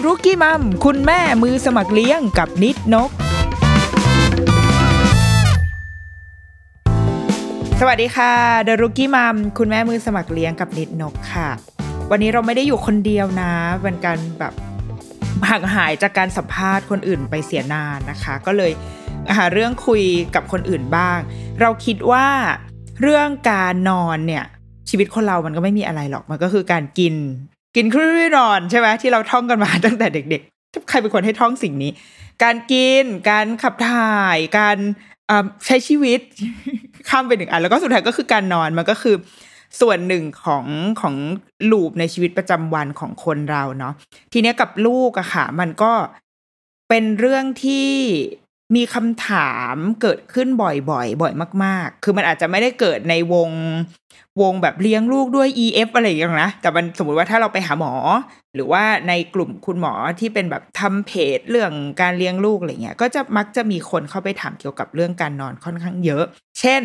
The Rookie Mom คุณแม่มือสมัครเลี้ยงกับนิดนก สวัสดีค่ะ The Rookie Mom คุณแม่มือสมัครเลี้ยงกับนิดนกค่ะ วันนี้เราไม่ได้อยู่คนเดียวนะเป็นการแบบห่างหายจากการสัมภาษณ์คนอื่นไปเสียนานนะคะ ก็เลยหาเรื่องคุยกับคนอื่นบ้าง เราคิดว่าเรื่องการนอนเนี่ยชีวิตคนเรามันก็ไม่มีอะไรหรอก มันก็คือการกิน กินครื่นอนใช่ไหมที่เราท่องกันมาตั้งแต่เด็กๆใครเป็นคนให้ท่องสิ่งนี้ การกิน การขับถ่าย การใช้ชีวิตข้ามไปหนึ่งอันแล้วก็สุดท้ายก็คือการนอนมันก็คือ ส่วนหนึ่งของของลูปในชีวิตประจำวันของคนเราเนาะทีเนี้ยกับลูกอะค่ะ มันก็เป็นเรื่องที่ มีคำถามเกิดขึ้นบ่อยๆ บ่อยมาก ๆ คือมันอาจจะไม่ได้เกิดในวงวงแบบเลี้ยงลูกด้วย EF อะไรอย่างนี้นะ แต่มันสมมติว่าถ้าเราไปหาหมอ หรือว่าในกลุ่มคุณหมอที่เป็นแบบทำเพจเรื่องการเลี้ยงลูกอะไรเงี้ย ก็จะมักจะมีคนเข้าไปถามเกี่ยวกับเรื่องการนอนค่อนข้างเยอะ เช่น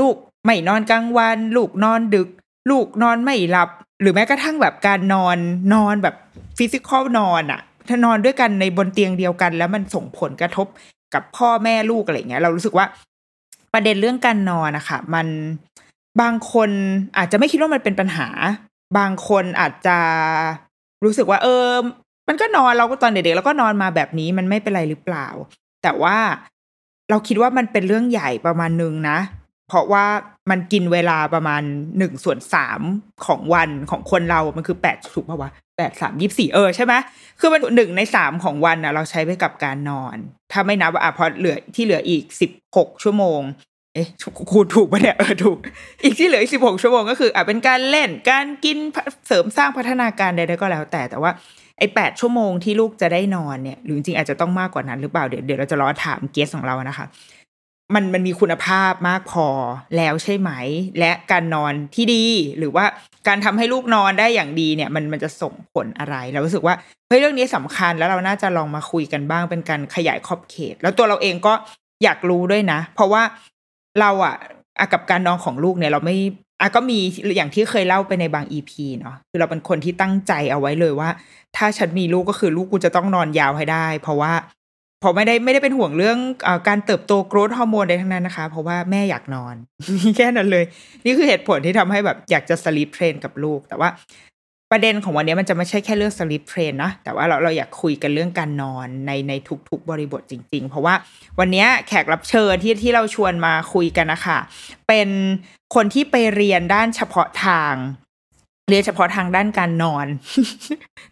ลูกไม่นอนกลางวัน ลูกนอนดึก ลูกนอนไม่หลับ หรือแม้กระทั่งแบบการนอนนอนแบบฟิสิกอลนอนอะถ้านอนด้วยกันในบนเตียงเดียวกัน แล้วมันส่งผลกระทบ กับพ่อแม่ลูกอะไรเงี้ย เรารู้สึกว่าประเด็นเรื่องการนอนนะคะมันบางคนอาจจะไม่คิดว่ามันเป็นปัญหา บางคนอาจจะรู้สึกว่า เออ มันก็นอนเราก็ตอนเด็กๆแล้วก็นอนมาแบบนี้มันไม่เป็นไรหรือเปล่า แต่ว่าเราคิดว่ามันเป็นเรื่องใหญ่ประมาณนึงนะ เพราะว่ามันกินเวลาประมาณหนึ่งส่วนสามของวันของคนเรา มันคือแปดถูกป่าวะแปดสามยี่สี่เออใช่ไหมคือมันหนึ่งในสามของวันอะ เราใช้ไปกับการนอน ถ้าไม่นับว่าอะพอเหลือที่เหลืออีกสิบหกชั่วโมง เอ๊ะคูณถูกปะเนี่ยเออถูก อีกที่เหลืออีกสิบหกชั่วโมงก็คืออะเป็นการเล่นการกินเสริมสร้างพัฒนาการใดๆก็แล้ว แต่แต่ว่าไอ้แปดชั่วโมงที่ลูกจะได้นอนเนี่ยหรือจริงอาจจะต้องมากกว่านั้นหรือเปล่าเดี๋ยวเดี๋ยวเราจะรอถามเกสของเรานะคะ มันมันมีคุณภาพมากพอแล้วใช่ไหม และการนอนที่ดีหรือว่าการทำให้ลูกนอนได้อย่างดีเนี่ย มันมันจะส่งผลอะไรเรารู้สึกว่าเฮ้ยเรื่องนี้สำคัญแล้วเราน่าจะลองมาคุยกันบ้างเป็นการขยายขอบเขต แล้วตัวเราเองก็อยากรู้ด้วยนะ เพราะว่าเราอะอะกับการนอนของลูกเนี่ย เราไม่อะก็มีอย่างที่เคยเล่าไปในบาง EP เนาะคือเราเป็นคนที่ตั้งใจเอาไว้เลยว่า ถ้าฉันมีลูกก็คือลูกกูจะต้องนอนยาวให้ได้ เพราะว่า เพราะไม่ได้ไม่ได้เป็นห่วงเรื่องอการเติบโต growth hormone ใดทั้งนั้นนะคะ เพราะว่าแม่อยากนอน แค่นั้นเลย นี่คือเหตุผลที่ทำให้แบบอยากจะ sleep train กับลูก แต่ว่าประเด็นของวันนี้มันจะไม่ใช่แค่เรื่อง sleep train นะ แต่ว่าเราเราอยากคุยกันเรื่องการนอนในในทุกๆบริบทจริง ๆ เพราะว่าวันนี้แขกรับเชิญที่ที่เราชวนมาคุยกันนะคะเป็นคนที่ไปเรียนด้านเฉพาะทาง เรียนเฉพาะทางด้านการนอน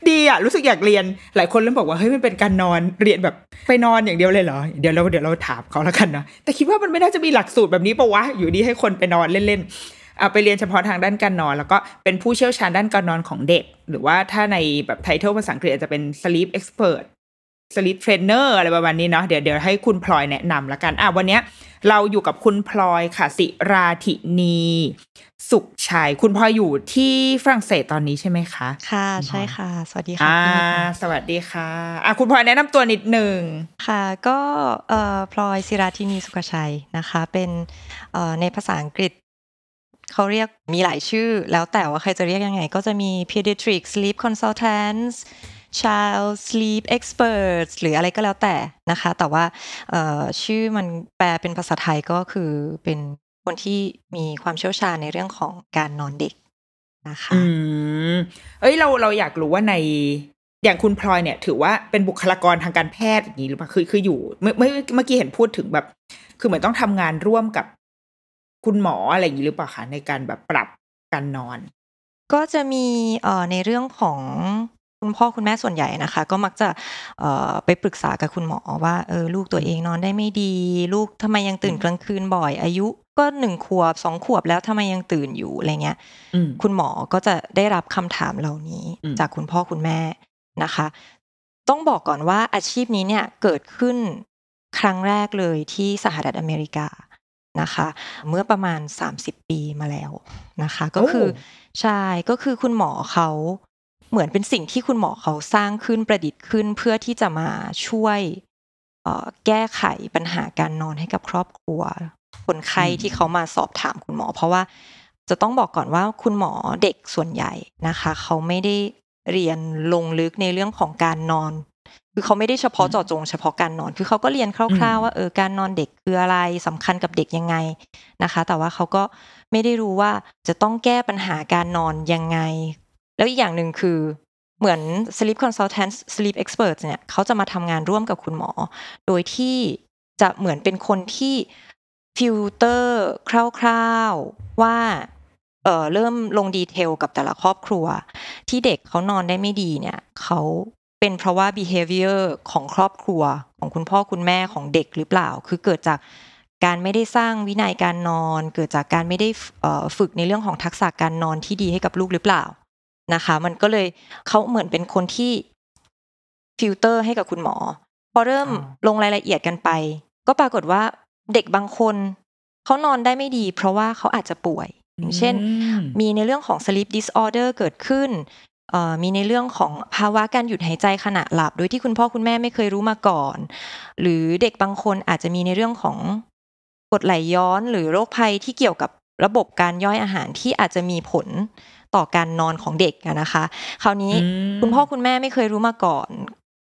ดีอะรู้สึกอยากเรียนหลายคนเริ่มบอกว่าเฮ้ยมันเป็นการนอนเรียนแบบไปนอนอย่างเดียวเลยเหรอเดี๋ยวเราเดี๋ยวเราถามเขาแล้วกันนะแต่คิดว่ามันไม่น่าจะมีหลักสูตรแบบนี้ปะวะอยู่ดีให้คนไปนอนเล่นๆเอาไปเรียนเฉพาะทางด้านการนอน แล้วก็เป็นผู้เชี่ยวชาญด้านการนอนของเด็ก หรือว่าถ้าในแบบไทเทลภาษาอังกฤษอาจจะเป็น sleep expert sleep trainer อะไรประมาณนี้เนาะเดี๋ยวเดี๋ยวให้คุณพลอยแนะนำละกันอะวันเนี้ยเราอยู่กับคุณพลอยค่ะ สิราธินี สุขชัย คุณพลอยอยู่ที่ฝรั่งเศสตอนนี้ใช่ไหมคะ ค่ะณพลอยใช่ค่ะ สวัสดีค่ะอ่าพี่นิดค่ะสวัสดีค่ะอะคุณพลอยแนะนำตัวนิดหนึ่งค่ะ ก็เอ่อพลอยศิราธินีสุขชัยนะคะ เป็นเอ่อในภาษาอังกฤษเขาเรียกมีหลายชื่อ แล้วแต่ว่าใครจะเรียกยังไง ก็จะมี pediatric sleep consultants child sleep experts หรืออะไรก็แล้วแต่นะคะ แต่ว่าเอ่อชื่อมันแปลเป็นภาษาไทยก็คือเป็นคนที่มีความเชี่ยวชาญในเรื่องของการนอนเด็กนะคะอืมเอ้ยเราเราอยากรู้ว่าในอย่างคุณพลอยเนี่ย ถือว่าเป็นบุคลากรทางการแพทย์อย่างนี้หรือเปล่าคือคืออยู่เมื่อเมื่อเมื่อกี้เห็นพูดถึงแบบ คือเหมือนต้องทำงานร่วมกับคุณหมออะไรอย่างนี้หรือเปล่าคะในการแบบปรับการนอน ก็จะมีเอ่อในเรื่องของ คุณพ่อคุณแม่ส่วนใหญ่นะคะ ก็มักจะเอ่อไปปรึกษากับคุณหมอว่าเออลูกตัวเองนอนได้ไม่ดี ลูกทำไมยังตื่นกลางคืนบ่อย อายุก็หนึ่งขวบสองขวบแล้วทำไมยังตื่นอยู่อะไรเงี้ยอืมคุณหมอก็จะได้รับคำถามเหล่านี้อืมจากคุณพ่อคุณแม่นะคะ ต้องบอกก่อนว่าอาชีพนี้เนี่ยเกิดขึ้นครั้งแรกเลยที่สหรัฐอเมริกานะคะเมื่อประมาณ 30 ปีมาแล้วนะคะ ก็คือใช่ก็คือคุณหมอเขา เหมือนเป็นสิ่งที่คุณหมอเขาสร้างขึ้นประดิษฐ์ขึ้น เพื่อที่จะมาช่วยเอ่อแก้ไขปัญหาการนอนให้กับครอบครัว คนไข้ที่เขามาสอบถามคุณหมอ เพราะว่าจะต้องบอกก่อนว่าคุณหมอเด็กส่วนใหญ่นะคะ เขาไม่ได้เรียนลงลึกในเรื่องของการนอน คือเขาไม่ได้เฉพาะเจาะจงเฉพาะการนอน คือเขาก็เรียนคร่าว ๆ ว่าเออการนอนเด็กคืออะไรสำคัญกับเด็กยังไงนะคะ แต่ว่าเขาก็ไม่ได้รู้ว่าจะต้องแก้ปัญหาการนอนยังไง แล้วอีกอย่างหนึ่งคือเหมือน sleep consultant sleep expert เนี่ยเขาจะมาทำงานร่วมกับคุณหมอ โดยที่จะเหมือนเป็นคนที่ฟิลเตอร์คร่าวๆว่าเออเริ่มลง detail กับแต่ละครอบครัว ที่เด็กเขานอนได้ไม่ดีเนี่ยเขาเป็นเพราะว่า behavior ของครอบครัวของคุณพ่อคุณแม่ของเด็กหรือเปล่า คือเกิดจากการไม่ได้สร้างวินัยการนอน เกิดจากการไม่ได้ฝึกในเรื่องของทักษะการนอนที่ดีให้กับลูกหรือเปล่า นะคะ มันก็เลยเขาเหมือนเป็นคนที่ฟิลเตอร์ให้กับคุณหมอ พอเริ่มอ๋อลงรายละเอียดกันไป ก็ปรากฏว่าเด็กบางคนเขานอนได้ไม่ดี เพราะว่าเขาอาจจะป่วยอย่างเช่นอืมมีในเรื่องของ sleep disorder เกิดขึ้นเอ่อมีในเรื่องของภาวะการหยุดหายใจขณะหลับ โดยที่คุณพ่อคุณแม่ไม่เคยรู้มาก่อน หรือเด็กบางคนอาจจะมีในเรื่องของกรดไหลย้อนหรือโรคภัยที่เกี่ยวกับระบบการย่อยอาหารที่อาจจะมีผล ต่อการนอนของเด็กอะนะคะ คราวนี้อืมคุณพ่อคุณแม่ไม่เคยรู้มาก่อน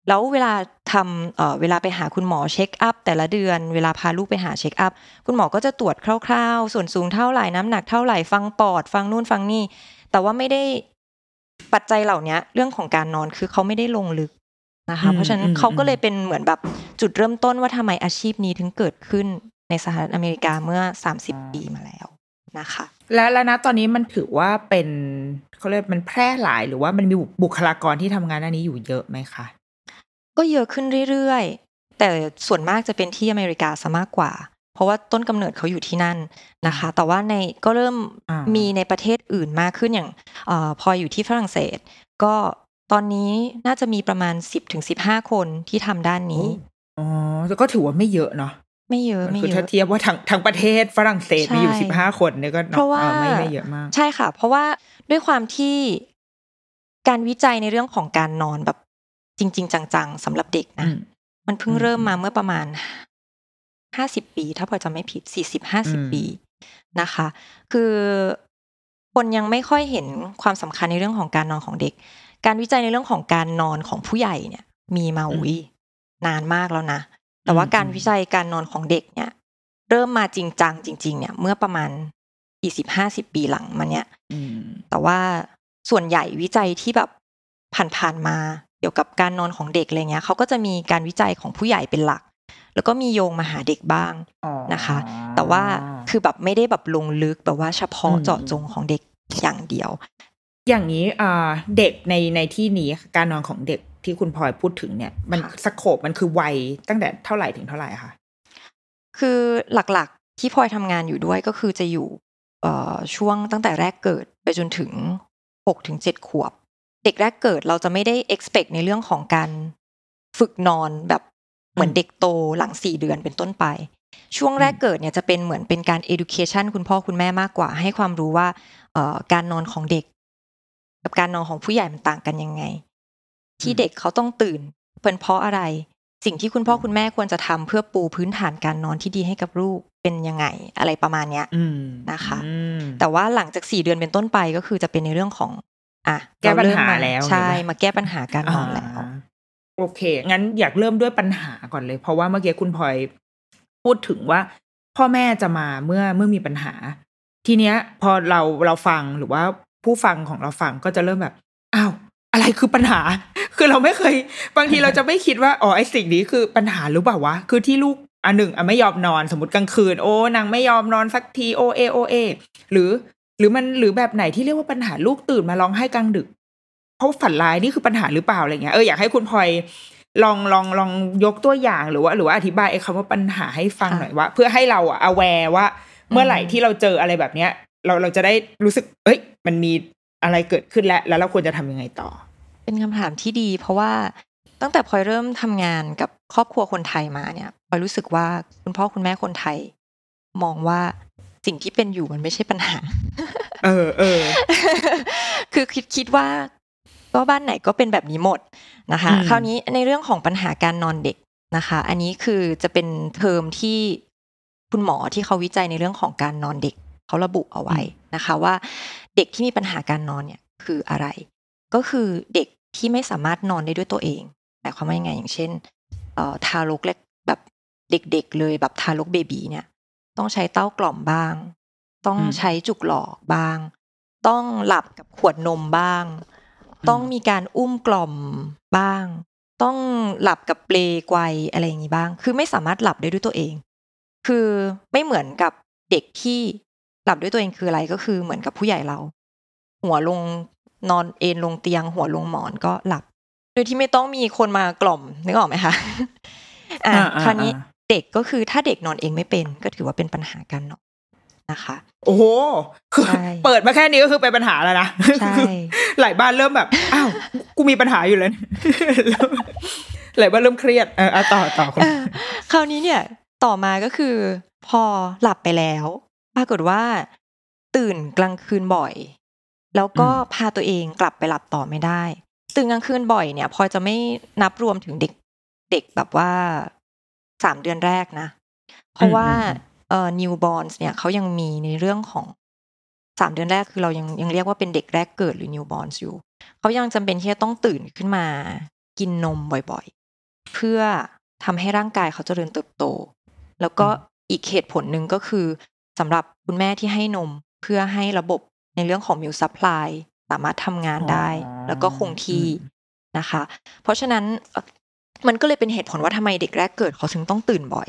แล้วเวลาทำเอ่อเวลาไปหาคุณหมอเช็คอัพแต่ละเดือนเวลาพาลูกไปหาเช็คอัพคุณหมอก็จะตรวจคร่าวๆ ส่วนสูงเท่าไหร่น้ำหนักเท่าไหร่ฟังปอด ฟังนู่นฟังนี่ แต่ว่าไม่ได้ปัจจัยเหล่านี้เรื่องของการนอนคือเขาไม่ได้ลงลึกนะคะอืมเพราะฉะนั้นอืมเขาก็เลยเป็นเหมือนแบบจุดเริ่มต้นว่าทำไมอาชีพนี้ถึงเกิดขึ้นในสหรัฐอเมริกาเมื่อ 30 ปีมาแล้ว นะคะ และแล้วนะตอนนี้มันถือว่าเป็นเขาเรียกมันแพร่หลายหรือว่ามันมีบุคลากรที่ทำงานอันนี้อยู่เยอะไหมคะก็เยอะขึ้นเรื่อยๆ แต่ส่วนมากจะเป็นที่อเมริกาซะมากกว่า เพราะว่าต้นกำเนิดเขาอยู่ที่นั่นนะคะ แต่ว่าในก็เริ่มอ่ามีมีในประเทศอื่นมากขึ้นอย่างเออพออยู่ที่ฝรั่งเศส ก็ตอนนี้น่าจะมีประมาณ 10ถึง15 คนที่ทำด้านนี้อ๋อแต่ก็ถือว่าไม่เยอะเนาะ ไม่เยอะไม่คือเยถ้าอะเทียบว่าทั้งทั้งประเทศฝรั่งเศสมีอยู่ใช่สิบห้าคนเนี่ยก็นเพราะว่าออไม่ไม่เยอะมาก ใช่ค่ะ เพราะว่าด้วยความที่การวิจัยในเรื่องของการนอนแบบจริง ๆ จังๆสำหรับเด็กนะอืมมันเพิ่งอืมเริ่มมาเมื่อประมาณห้าสิบปี ถ้าพอจะไม่ผิดสี่สิบห้าสิบอืมปีนะคะ คือคนยังไม่ค่อยเห็นความสำคัญในเรื่องของการนอนของเด็ก การวิจัยในเรื่องของการนอนของผู้ใหญ่เนี่ย มีมาอุ้ยนานมากแล้วนะ แต่ว่าการวิจัยการนอนของเด็กเนี่ย เริ่มมาจริงจังจริง ๆ เนี่ย เมื่อประมาณสี่สิบห้าสิบปีหลังมาเนี่ยอืมแต่ว่าส่วนใหญ่วิจัยที่แบบผ่านๆมาเกี่ยวกับการนอนของเด็กอะไรเงี้ยเขาก็จะมีการวิจัยของผู้ใหญ่เป็นหลัก แล้วก็มีโยงมาหาเด็กบ้างอ๋อนะคะ แต่ว่าคือแบบไม่ได้แบบลงลึกแบบว่าเฉพาะอืมเจาะจงของเด็กอย่างเดียว อย่างนี้อ่าเด็กในในที่นี้การนอนของเด็ก ที่คุณพลอยพูดถึงเนี่ย มันค่ะสโคปมันคือวัยตั้งแต่เท่าไหร่ถึงเท่าไหร่อะคะคือหลักๆที่พลอยทำงานอยู่ด้วยก็คือจะอยู่เอ่อช่วงตั้งแต่แรกเกิดไปจนถึงหกถึงเจ็ดขวบ เด็กแรกเกิดเราจะไม่ได้ expect ในเรื่องของการฝึกนอนแบบเหมือนเด็กโตหลังสี่เดือนเป็นต้นไป ช่วงแรกเกิดเนี่ยจะเป็นเหมือนเป็นการ education คุณพ่อคุณแม่มากกว่า ให้ความรู้ว่าเอ่อการนอนของเด็ก กับการนอนของผู้ใหญ่มันต่างกันยังไง ที่เด็กเขาต้องตื่นเป็นเพราะอะไร สิ่งที่คุณพ่อคุณแม่ควรจะทำเพื่อปูพื้นฐานการนอนที่ดีให้กับลูกเป็นยังไงอะไรประมาณเนี้ยอืมนะคะอืมแต่ว่าหลังจากสี่เดือนเป็นต้นไปก็คือจะเป็นในเรื่องของ อะแก้ปัญหาเรเริ่มมแล้วใช่ใช่ไหมมาแก้ปัญหาการนอนแล้วาโอเค งั้นอยากเริ่มด้วยปัญหาก่อนเลย เพราะว่าเมื่อกี้คุณพลอยพูดถึงว่า พ่อแม่จะมาเมื่อเมื่อมีปัญหา ทีเนี้ย พอเราเราฟังหรือว่าผู้ฟังของเราฟังก็จะเริ่มแบบอ้าว อะไรคือปัญหา คือเราไม่เคย บางทีเราจะไม่คิดว่าอ๋อไอสิ่งนี้คือปัญหาหรือเปล่าวะคือที่ลูกอันหนึ่งอะไม่ยอมนอนสมมติกลางคืน โอ้นางไม่ยอมนอนสักทีโอเอโอเอหรือ หรือมันหรือแบบไหนที่เรียกว่าปัญหาลูกตื่นมาร้องไห้กลางดึกราะฝันร้ายนี่คือปัญหาหรือเปล่าอะไรเงี้ยเอออยากให้คุณพลอยลองลองลองยกตัวอย่างหรือว่า หรือว่าอธิบายไอ้คำว่าปัญหาให้ฟังหน่อยว่า เพื่อให้เราอะ aware ว่า เมื่อไหร่ที่เราเจออะไรแบบเนี้ย เราเราจะได้รู้สึก เอ้ย มันมี อะไรเกิดขึ้นแล้ว แล้วเราควรจะทำยังไงต่อ เป็นคำถามที่ดี เพราะว่าตั้งแต่พลอยเริ่มทำงานกับครอบครัวคนไทยมาเนี่ยพลอยรู้สึกว่าคุณพ่อคุณแม่คนไทย มองว่าสิ่งที่เป็นอยู่มันไม่ใช่ปัญหา เออเออคือคิดคิดว่าก็บ้านไหนก็เป็นแบบนี้หมดนะคะอืมคราวนี้ในเรื่องของปัญหาการนอนเด็กนะคะ อันนี้คือจะเป็นเทอมที่คุณหมอที่เขาวิจัยในเรื่องของการนอนเด็ก เขาระบุเอาไว้นะคะว่า เด็กที่มีปัญหาการนอนเนี่ยคืออะไร ก็คือเด็กที่ไม่สามารถนอนได้ด้วยตัวเองหมายความว่ายังไงอย่างเช่นเอ่อทารกเล็กแบบเด็กๆเลยแบบทารกเบบีเนี่ย ต้องใช้เต้ากล่อมบ้าง ต้องอืมใช้จุกหลอกบ้าง ต้องหลับกับขวดนมบ้าง ต้องมีการอุ้มกล่อมบ้าง ต้องหลับกับเปลไกวอะไรอย่างนี้บ้าง คือไม่สามารถหลับได้ด้วยตัวเอง คือไม่เหมือนกับเด็กที่ หลับด้วยตัวเองคืออะไรก็คือเหมือนกับผู้ใหญ่เรา หัวลงนอนเอนลงเตียง หัวลงหมอนก็หลับ โดยที่ไม่ต้องมีคนมากล่อมนึกออกไหมคะอ่าอ่าอ่าคราวนี้อ่าเด็กก็คือถ้าเด็กนอนเองไม่เป็นก็ถือว่าเป็นปัญหาการนอนนะคะ โอ้โหคือใช่เปิดมาแค่นี้ก็คือเป็นปัญหาแล้วนะใช่หลายบ้านเริ่มแบบอ้าวกูมีปัญหาอยู่แล้วเริ่มหลายบ้านเริ่มเครียดเออเอาต่อต่อคุณเออคราวนี้เนี่ย ต่อมาก็คือ พอหลับไปแล้ว ปรากฏว่า ตื่นกลางคืนบ่อย แล้วก็พาตัวเองกลับไปหลับต่อไม่ได้ ตื่นกลางคืนบ่อยเนี่ยพลอยจะไม่นับรวมถึงเด็กเด็กแบบว่าสามเดือนแรกนะ เพราะว่าเอ่อ newborns เนี่ยเขายังมีในเรื่องของสามเดือนแรกคือเรายังยังเรียกว่าเป็นเด็กแรกเกิดหรือ newborns อยู่เขายังจำเป็นที่จะต้องตื่นขึ้นมา กินนมบ่อยๆ เพื่อทำให้ร่างกายเขาเจริญเติบโต แล้วก็อีกเหตุผลหนึ่งก็คือ สำหรับคุณแม่ที่ให้นมเพื่อให้ระบบในเรื่องของ milk supply สามารถทำงานได้อ๋อแล้วก็คงที่อืมนะคะ เพราะฉะนั้นเอ่อมันก็เลยเป็นเหตุผลว่าทำไมเด็กแรกเกิดเขาถึงต้องตื่นบ่อย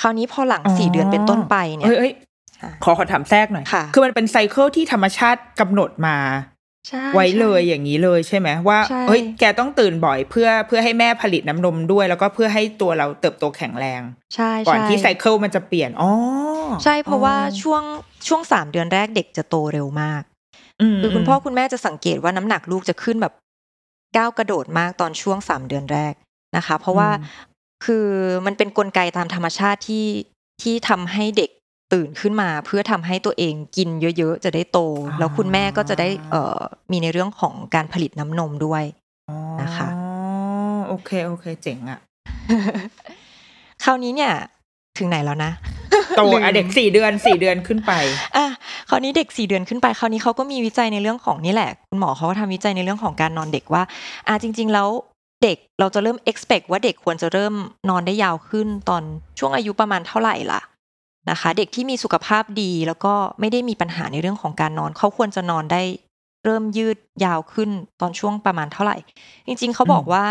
คราวนี้พอหลังสี่เดือนเป็นต้นไปเนี่ยเอ้ยเอ้ยอะขอขอถามแทรกหน่อยค่ะคือมันเป็นไซเคิลที่ธรรมชาติกำหนดมา ใช่ไว้เลยใช่อย่างนี้เลยใช่ไหมว่าใช่เฮ้ยแกต้องตื่นบ่อยเพื่อเพื่อให้แม่ผลิตน้ำนมด้วย แล้วก็เพื่อให้ตัวเราเติบโตแข็งแรง ใช่ก่อนใช่ที่ไซเคิลมันจะเปลี่ยนอ๋อใช่เพราะว่าอ๋อช่วงช่วงสามเดือนแรกเด็กจะโตเร็วมากมคือคุณพ่อคุณแม่จะสังเกตว่าน้ำหนักลูกจะขึ้นแบบก้าวกระโดดมากตอนช่วงสามเดือนแรกนะคะ เพราะว่าคือมันเป็นนกลไกตามธรรมชาติที่ที่ทำให้เด็ก ตื่นขึ้นมาเพื่อทำให้ตัวเองกินเยอะๆ จะได้โต แล้วคุณแม่ก็จะได้เอ่อมีในเรื่องของการผลิตน้ำนมด้วยอ๋อนะคะโอเคโอเคเจ๋งอะคราวนี้เนี่ยถึงไหนแล้วนะโตลืมอะเด็กสี่เดือนสี่เดือนขึ้นไปอะคราวนี้เด็กสี่เดือนขึ้นไป คราวนี้เขาก็มีวิจัยในเรื่องของนี่แหละ คุณหมอเขาก็ทำวิจัยในเรื่องของการนอนเด็กว่าอะจริง ๆ แล้วเด็กเราจะเริ่ม expect ว่าเด็กควรจะเริ่มนอนได้ยาวขึ้นตอนช่วงอายุประมาณเท่าไหร่ล่ะ นะคะ เด็กที่มีสุขภาพดีแล้วก็ไม่ได้มีปัญหาในเรื่องของการนอน เขาควรจะนอนได้เริ่มยืดยาวขึ้นตอนช่วงประมาณเท่าไหร่ จริง ๆ เขาบอกว่า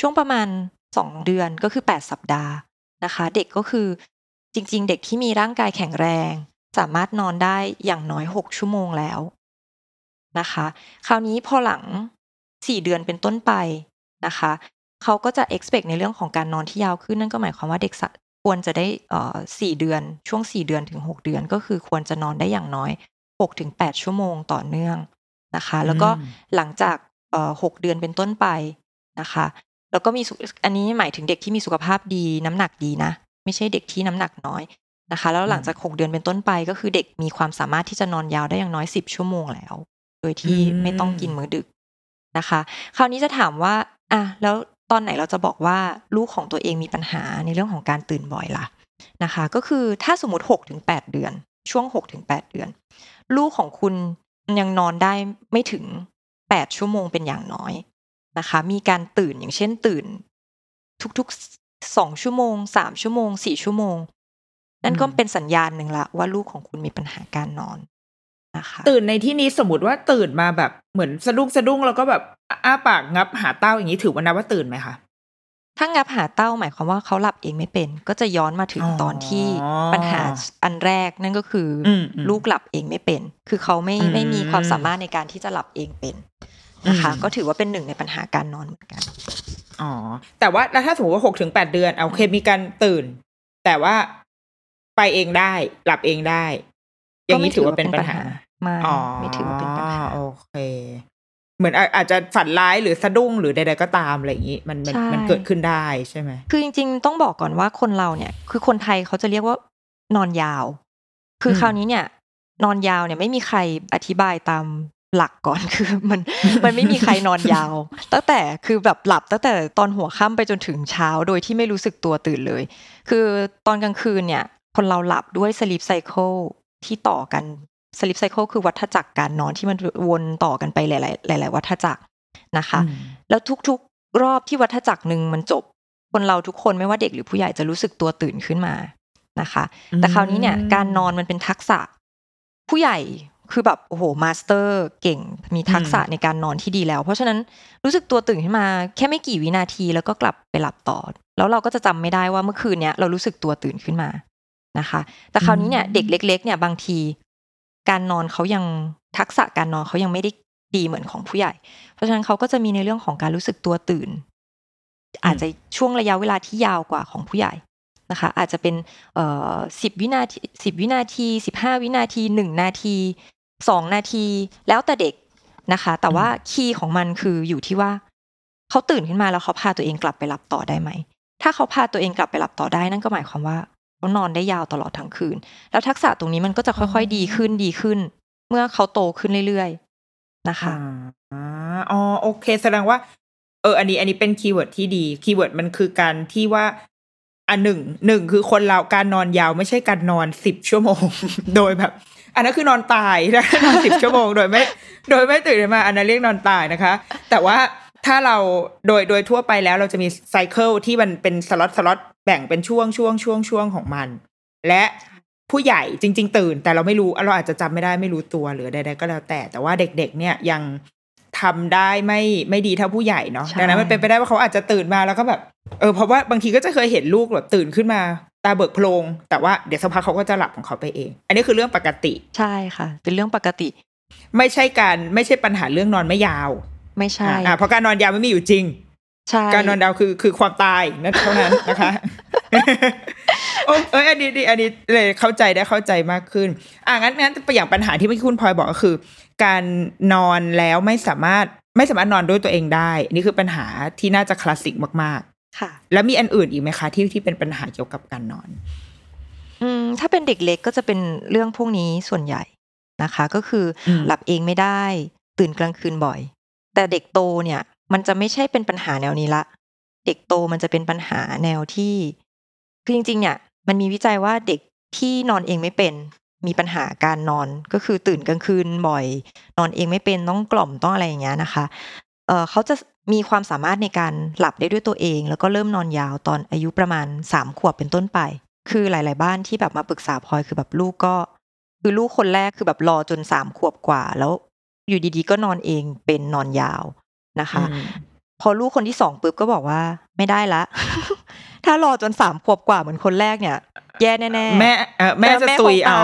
ช่วงประมาณสองเดือนก็คือแปดสัปดาห์นะคะ เด็กก็คือจริง ๆ เด็กที่มีร่างกายแข็งแรง สามารถนอนได้อย่างน้อยหกชั่วโมงแล้วนะคะ คราวนี้พอหลังสี่เดือนเป็นต้นไปนะคะ เขาก็จะ expect ในเรื่องของการนอนที่ยาวขึ้นนั่นก็หมายความว่าเด็กสะ ควรจะได้เอ่อสี่เดือนช่วงสี่เดือนถึงหกเดือนก็คือควรจะนอนได้อย่างน้อยหกถึงแปดชั่วโมงต่อเนื่องนะคะ แล้วก็อืมหลังจากเอ่อหกเดือนเป็นต้นไปนะคะ แล้วก็มีสุอันนี้หมายถึงเด็กที่มีสุขภาพดีน้ำหนักดีนะ ไม่ใช่เด็กที่น้ำหนักน้อยนะคะ แล้วหลังจากหกเดือนเป็นต้นไป ก็คือเด็กมีความสามารถที่จะนอนยาวได้อย่างน้อยสิบชั่วโมงแล้ว โดยที่อืมไม่ต้องกินมื้อดึกนะคะ คราวนี้จะถามว่าอะแล้ว ตอนไหนเราจะบอกว่าลูกของตัวเองมีปัญหาในเรื่องของการตื่นบ่อยล่ะนะคะ ก็คือถ้าสมมติหกถึงแปดเดือน ช่วงหกถึงแปดเดือน ลูกของคุณยังนอนได้ไม่ถึงแปดชั่วโมงเป็นอย่างน้อยนะคะ มีการตื่นอย่างเช่นตื่น ทุกๆสองชั่วโมงสามชั่วโมงสี่ชั่วโมง นั่นก็อืมเป็นสัญญาณหนึ่งละว่าลูกของคุณมีปัญหาการนอน นะคะตื่นในที่นี้สมมติว่าตื่นมาแบบเหมือนสะดุ้งสะดุ้งแล้วก็แบบอ้าปากงับหาเต้าอย่างนี้ถือว่านับว่าตื่นไหมคะถ้างับหาเต้าหมายความว่าเขาหลับเองไม่เป็น ก็จะย้อนมาถึงอ๋อตอนที่ปัญหาอันแรกนั่นก็คืออมอืมลูกหลับเองไม่เป็น คือเขาไม่อืมไม่มีความสามารถในการที่จะหลับเองเป็นนะคะอืมก็ถือว่าเป็นหนึ่งในปัญหาการนอนเหมือนกันอ๋อแต่ว่าแล้วถ้าสมมติว่าหกถึงแปดเดือนเอาโอเคมีการตื่น แต่ว่าไปเองได้ หลับเองได้ อย่างนี้ถือว่าเป็นปัญหา ไม่อ๋อไม่ถือว่าเป็นปัญหาโอเค เหมือนอาอาจจะฝันร้ายหรือสะดุ้งหรือใดๆก็ตามอะไรอย่างนี้มันมันใช่มันเกิดขึ้นได้ใช่ไหมคือจริง ๆ ต้องบอกก่อนว่าคนเราเนี่ย คือคนไทยเขาจะเรียกว่านอนยาว คืออมคราวนี้เนี่ย นอนยาวเนี่ยไม่มีใครอธิบายตามหลักก่อนคือมันมันไม่มีใครนอนยาว ตั้งแต่คือแบบหลับตั้งแต่ตอนหัวค่ำไปจนถึงเช้าโดยที่ไม่รู้สึกตัวตื่นเลย คือตอนกลางคืนเนี่ย คนเราหลับด้วย sleep cycle ที่ต่อกัน sleep cycle คือวัฏจักรการนอนที่มันวนต่อกันไปหลาย ๆ หลาย ๆ วัฏจักรนะคะอืมแล้วทุกๆรอบที่วัฏจักรหนึ่งมันจบ คนเราทุกคนไม่ว่าเด็กหรือผู้ใหญ่จะรู้สึกตัวตื่นขึ้นมานะคะ แต่คราวนี้เนี่ยอืมการนอนมันเป็นทักษะ ผู้ใหญ่คือแบบโอ้โหมาสเตอร์เก่งมีทักษะในการนอนที่ดีแล้ว เพราะฉะนั้นรู้สึกตัวตื่นขึ้นมา แค่ไม่กี่วินาทีแล้วก็กลับไปหลับต่อ แล้วเราก็จะจำไม่ได้ว่าเมื่อคืนเนี้ยเรารู้สึกตัวตื่นขึ้นมานะคะ แต่คราวนี้เนี่ยเด็กเล็ก ๆ เนี่ยบางที การนอนเขายังทักษะการนอนเขายังไม่ได้ดีเหมือนของผู้ใหญ่ เพราะฉะนั้นเขาก็จะมีในเรื่องของการรู้สึกตัวตื่น อาจจะช่วงระยะเวลาที่ยาวกว่าของผู้ใหญ่นะคะ อาจจะเป็นเอ่อสิบวินาทีสิบวินาทีสิบห้าวินาทีหนึ่งนาทีสองนาที แล้วแต่เด็กนะคะ แต่ว่าคีย์ของมันคืออยู่ที่ว่าเขาตื่นขึ้นมาแล้วเขาพาตัวเองกลับไปหลับต่อได้ไหม ถ้าเขาพาตัวเองกลับไปหลับต่อได้นั่นก็หมายความว่า เขานอนได้ยาวตลอดทั้งคืน แล้วทักษะตรงนี้มันก็จะค่อยๆดีขึ้นดีขึ้น เมื่อเขาโตขึ้นเรื่อยๆนะคะอ่าอ๋อโอเค แสดงว่า เออ อันนี้ อันนี้เป็น keyword ที่ดี keyword มันคือการที่ว่าอันหนึ่งหนึ่งคือคนเราการนอนยาวไม่ใช่การนอนสิบชั่วโมง โดยแบบ อันนั้นคือนอนตายนะนอนสิบชั่วโมงโดยไม่ โดยไม่ตื่นมา อันนั้นเรียกนอนตายนะคะ แต่ว่า ถ้าเราโดยโดยทั่วไปแล้วเราจะมี cycle ที่มันเป็น slot slot แบ่งเป็นช่วงช่วงช่วงช่วงของมัน และผู้ใหญ่จริง ๆ ตื่น แต่เราไม่รู้เราอาจจะจำไม่ได้ไม่รู้ตัวหรือใดๆก็แล้วแต่ แต่ว่าเด็กๆ เนี่ยยังทำได้ไม่ไม่ดีเท่าผู้ใหญ่เนาะใช่ดังนั้นมันเป็นไปได้ว่าเขาอาจจะตื่นมาแล้วก็แบบเออเพราะว่าบางทีก็จะเคยเห็นลูกแบบตื่นขึ้นมาตาเบิกโพลงแต่ว่าเดี๋ยวสักพักเขาก็จะหลับของเขาไปเอง อันนี้คือเรื่องปกติใช่ค่ะ เป็นเรื่องปกติ ไม่ใช่การไม่ใช่ปัญหาเรื่องนอนไม่ยาว ไม่ใช่อ่าเพราะการนอนยาวไม่มีอยู่จริงใช่การนอนยาวคือคือความตายนั่นเท่านั้นนะคะโอ้เอ้ยอันนี้ดีอันนี้เลยเข้าใจได้เข้าใจมากขึ้น อะงั้นงั้นอย่างปัญหาที่เมื่อกี้คุณพลอยบอกก็คือ การนอนแล้วไม่สามารถไม่สามารถนอนด้วยตัวเองได้ นี่คือปัญหาที่น่าจะคลาสสิกมากค่ะๆแล้วมีอันอื่นอีกไหมคะ ที่ที่เป็นปัญหาเกี่ยวกับการนอน อืมถ้าเป็นเด็กเล็กก็จะเป็นเรื่องพวกนี้ส่วนใหญ่นะคะ ก็คืออมหลับเองไม่ได้ ตื่นกลางคืนบ่อย แต่เด็กโตเนี่ย มันจะไม่ใช่เป็นปัญหาแนวนี้ละ เด็กโตมันจะเป็นปัญหาแนวที่คือจริงๆ เนี่ย มันมีวิจัยว่าเด็กที่นอนเองไม่เป็น มีปัญหาการนอนก็คือตื่นกลางคืนบ่อย นอนเองไม่เป็นต้องกล่อมต้องอะไรอย่างเงี้ยนะคะเเขาจะมีความสามารถในการหลับได้ด้วยตัวเอง แล้วก็เริ่มนอนยาวตอนอายุประมาณสามขวบเป็นต้นไป คือหลาย ๆ บ้านที่แบบมาปรึกษาพลอยคือแบบลูกก็ คือลูกคนแรกคือแบบรอจนสามขวบกว่า แล้ว อยู่ดีๆ ก็นอนเองเป็นนอนยาวนะคะอืมพอลูกคนที่สองปุ๊บก็บอกว่าไม่ได้ละ ถ้ารอจนสามขวบกว่าเหมือนคนแรกเนี่ย แย่แน่ๆแม่เอ่อแม่จะตุยเอา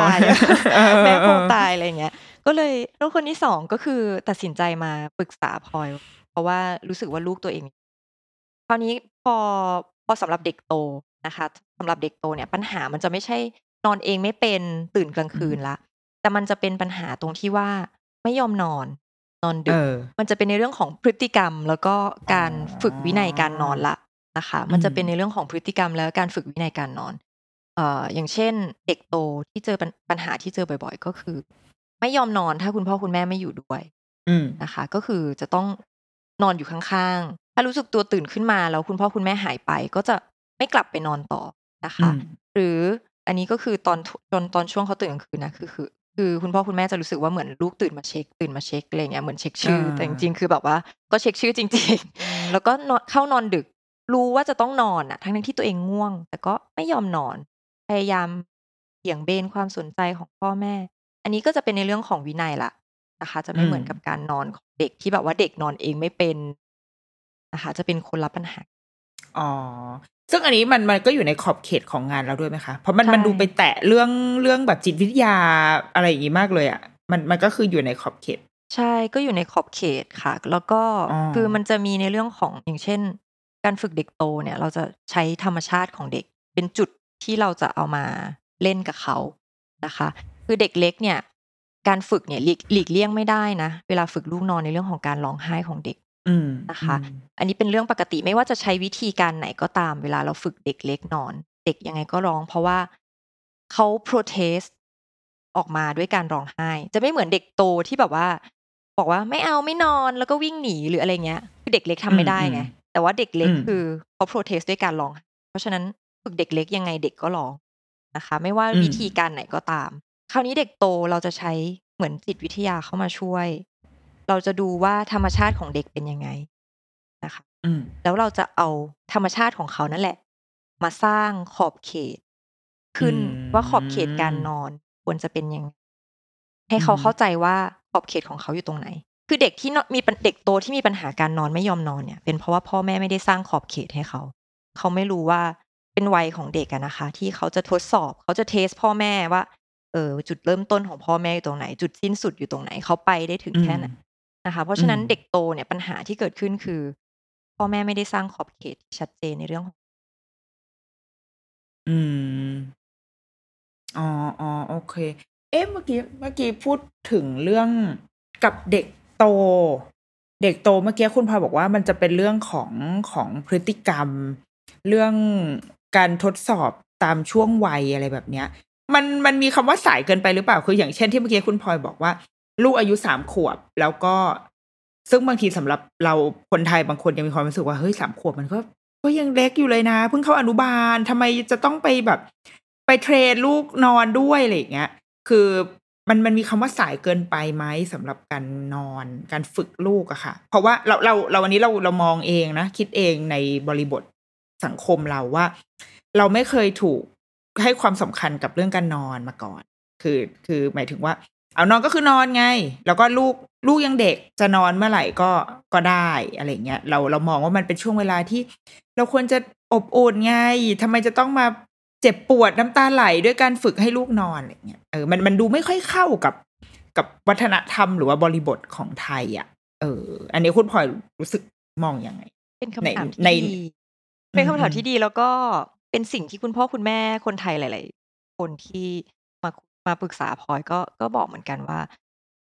แม่คงเออตายอะไรอย่างเงี้ย ก็เลยลูกคนที่สองก็คือตัดสินใจมาปรึกษาพลอย เพราะว่ารู้สึกว่าลูกตัวเอง คราวนี้พอพอสำหรับเด็กโตนะคะสำหรับเด็กโตเนี่ยปัญหามันจะไม่ใช่นอนเองไม่เป็นตื่นกลางคืนละแต่มันจะเป็นปัญหาตรงที่ว่า ไม่ยอมนอน นอนดึเอกอมันจะเป็นในเรื่องของพฤติกรรม แล้วก็การฝึกวินัยการนอนละนะคะ มันจะเป็นในเรื่องของพฤติกรรมแล้วการฝึกวินัยการนอน เอ่ออย่างเช่น เด็กโตที่เจอปัญปัญหาที่เจอบ่อย ๆ ก็คือ ไม่ยอมนอนถ้าคุณพ่อคุณแม่ไม่อยู่ด้วยอืมนะคะ ก็คือจะต้องนอนอยู่ข้างๆ ถ้ารู้สึกตัวตื่นขึ้นมาแล้วคุณพ่อคุณแม่หายไป ก็จะไม่กลับไปนอนต่อนะคะอืมหรืออันนี้ก็คือตอนตอนตอนช่วงเขาตื่นกลางคืนนะคือคือ คือคุณพ่อคุณแม่จะรู้สึกว่าเหมือนลูกตื่นมาเช็ค ตื่นมาเช็คอะไรเงี้ยเหมือนเช็คชื่ออ่าแต่จริงๆคือแบบว่าก็เช็คชื่อจริง ๆ แล้วก็นอนเข้านอนดึก รู้ว่าจะต้องนอนอะทั้งๆที่ตัวเองง่วง แต่ก็ไม่ยอมนอน พยายามเบี่ยงเบนความสนใจของพ่อแม่ อันนี้ก็จะเป็นในเรื่องของวินัยละนะคะ จะไม่เหมือนกับการนอนของเด็กที่แบบว่าเด็กนอนเองไม่เป็นนะคะ จะเป็นคนละปัญหา อ๋อ ซึ่งอันนี้มันมันก็อยู่ในขอบเขตของงานเราด้วยไหมคะ เพราะมันใช่มันดูไปแตะเรื่องเรื่องแบบจิตวิทยาอะไรอย่างงี้มากเลยอะมันมันก็คืออยู่ในขอบเขต ใช่ก็อยู่ในขอบเขตค่ะ แล้วก็อ๋อคือมันจะมีในเรื่องของอย่างเช่น การฝึกเด็กโตเนี่ย เราจะใช้ธรรมชาติของเด็ก เป็นจุดที่เราจะเอามาเล่นกับเขานะคะ คือเด็กเล็กเนี่ย การฝึกเนี่ยหลีกหลีกเลี่ยงไม่ได้นะ เวลาฝึกลูกนอนในเรื่องของการร้องไห้ของเด็ก อืม นะคะอืมอันนี้เป็นเรื่องปกติ ไม่ว่าจะใช้วิธีการไหนก็ตาม เวลาเราฝึกเด็กเล็กนอน เด็กยังไงก็ร้อง เพราะว่าเขา protest ออกมาด้วยการร้องไห้ จะไม่เหมือนเด็กโตที่แบบว่า บอกว่า ไม่เอา ไม่นอน แล้วก็วิ่งหนี หรืออะไรเงี้ย คือเด็กเล็กทำไม่ได้ไงอืมแต่ว่าเด็กเล็กอืมคือเขา protest ด้วยการร้องไห้เพราะฉะนั้นฝึกเด็กเล็กยังไงเด็กก็ร้องนะคะ ไม่ว่าอืมวิธีการไหนก็ตาม คราวนี้เด็กโตเราจะใช้เหมือนจิตวิทยาเข้ามาช่วย เราจะดูว่าธรรมชาติของเด็กเป็นยังไงนะคะ อืม แล้วเราจะเอาธรรมชาติของเขานั่นแหละ มาสร้างขอบเขต ขึ้นอืมว่าขอบเขตการนอนควรจะเป็นยังไงให้เขาอืมเข้าใจว่าขอบเขตของเขาอยู่ตรงไหน คือเด็กที่นอนมีปัญเด็กโตที่มีปัญหาการนอนไม่ยอมนอนเนี่ย เป็นเพราะว่าพ่อแม่ไม่ได้สร้างขอบเขตให้เขา เขาไม่รู้ว่าเป็นวัยของเด็กอะนะคะ ที่เขาจะทดสอบเขาจะเทสพ่อแม่ว่า เออจุดเริ่มต้นของพ่อแม่อยู่ตรงไหน จุดสิ้นสุดอยู่ตรงไหนเขาไปได้ถึงแค่ไหน นะคะ เพราะฉะนั้นอืมเด็กโตเนี่ยปัญหาที่เกิดขึ้น คือ พ่อแม่ไม่ได้สร้างขอบเขตที่ชัดเจนในเรื่องของ อืม อ๋ออ๋อโอเค เอ๊ะ เมื่อกี้ เมื่อกี้พูดถึงเรื่อง กับเด็กโต เด็กโตเมื่อกี้คุณพลอยบอกว่า มันจะเป็นเรื่องของ ของพฤติกรรม เรื่องการทดสอบตามช่วงวัย อะไรแบบเนี้ย มัน มันมีคำว่าสายเกินไปหรือเปล่า คืออย่างเช่น ที่เมื่อกี้คุณพลอยบอกว่า ลูกอายุสามขวบ แล้วก็ซึ่งบางทีสำหรับเราคนไทยบางคนยังมีความรู้สึกว่าเฮ้ยสามขวบมันก็ก็ยังเล็กอยู่เลยนะ เพิ่งเข้าอนุบาลทำไมจะต้องไปแบบ ไปเทรนลูกนอนด้วยอะไรอย่างเงี้ย คือมันมันมีคำว่าสายเกินไปไหมสำหรับการนอนการฝึกลูกอะค่ะ เพราะว่าเราเราเราวันนี้เราเรามองเองนะ คิดเองในบริบทสังคมเราว่า เราไม่เคยถูกให้ความสำคัญกับเรื่องการนอนมาก่อน คือคือหมายถึงว่า เอานอนก็คือนอนไง แล้วก็ลูกลูกยังเด็กจะนอนเมื่อไหร่ก็ก็ได้อะไรเงี้ยเราเรามองว่ามันเป็นช่วงเวลาที่ เราควรจะอบอุ่นไงทำไมจะต้องมาเจ็บปวดน้ำตาไหลด้วยการฝึกให้ลูกนอนอะไรเงี้ยเออมันมันดูไม่ค่อยเข้ากับกับวัฒนธรรมหรือว่าบริบทของไทยอะ เออ อันนี้คุณพลอยรู้สึกมองอยังไง เป็นคำถามที่ในดีเป็นคำถามอืมที่ดีแล้วก็เป็นสิ่งที่คุณพ่อคุณแม่คนไทยหลาย ๆ คนที่ มามาปรึกษาพลอย ก็ ก็บอกเหมือนกันว่า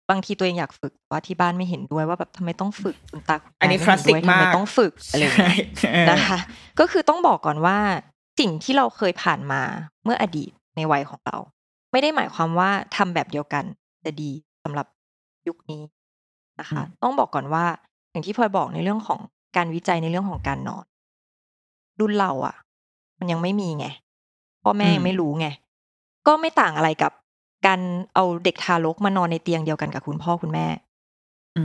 บางทีตัวเองอยากฝึกว่าที่บ้านไม่เห็นด้วยว่าแบบทำไมต้องฝึก คุณตาคุณอันยายนี้ไม่คลาสเห็นสิกด้วยทำมาไมกต้องฝึก อะไรอย่างเงี้ยใช่เออนะคะ ก็คือต้องบอกก่อนว่า สิ่งที่เราเคยผ่านมาเมื่ออดีตในวัยของเรา ไม่ได้หมายความว่าทำแบบเดียวกันจะดีสำหรับยุคนี้นะคะอืมต้องบอกก่อนว่า อย่างที่พลอยบอกในเรื่องของการวิจัยในเรื่องของการนอน รุ่นเราอะ มันยังไม่มีไงพ่อแม่ยังไม่รู้ไง ก็ไม่ต่างอะไรกับการเอาเด็กทารกมานอนในเตียงเดียวกันกับคุณพ่อคุณแม่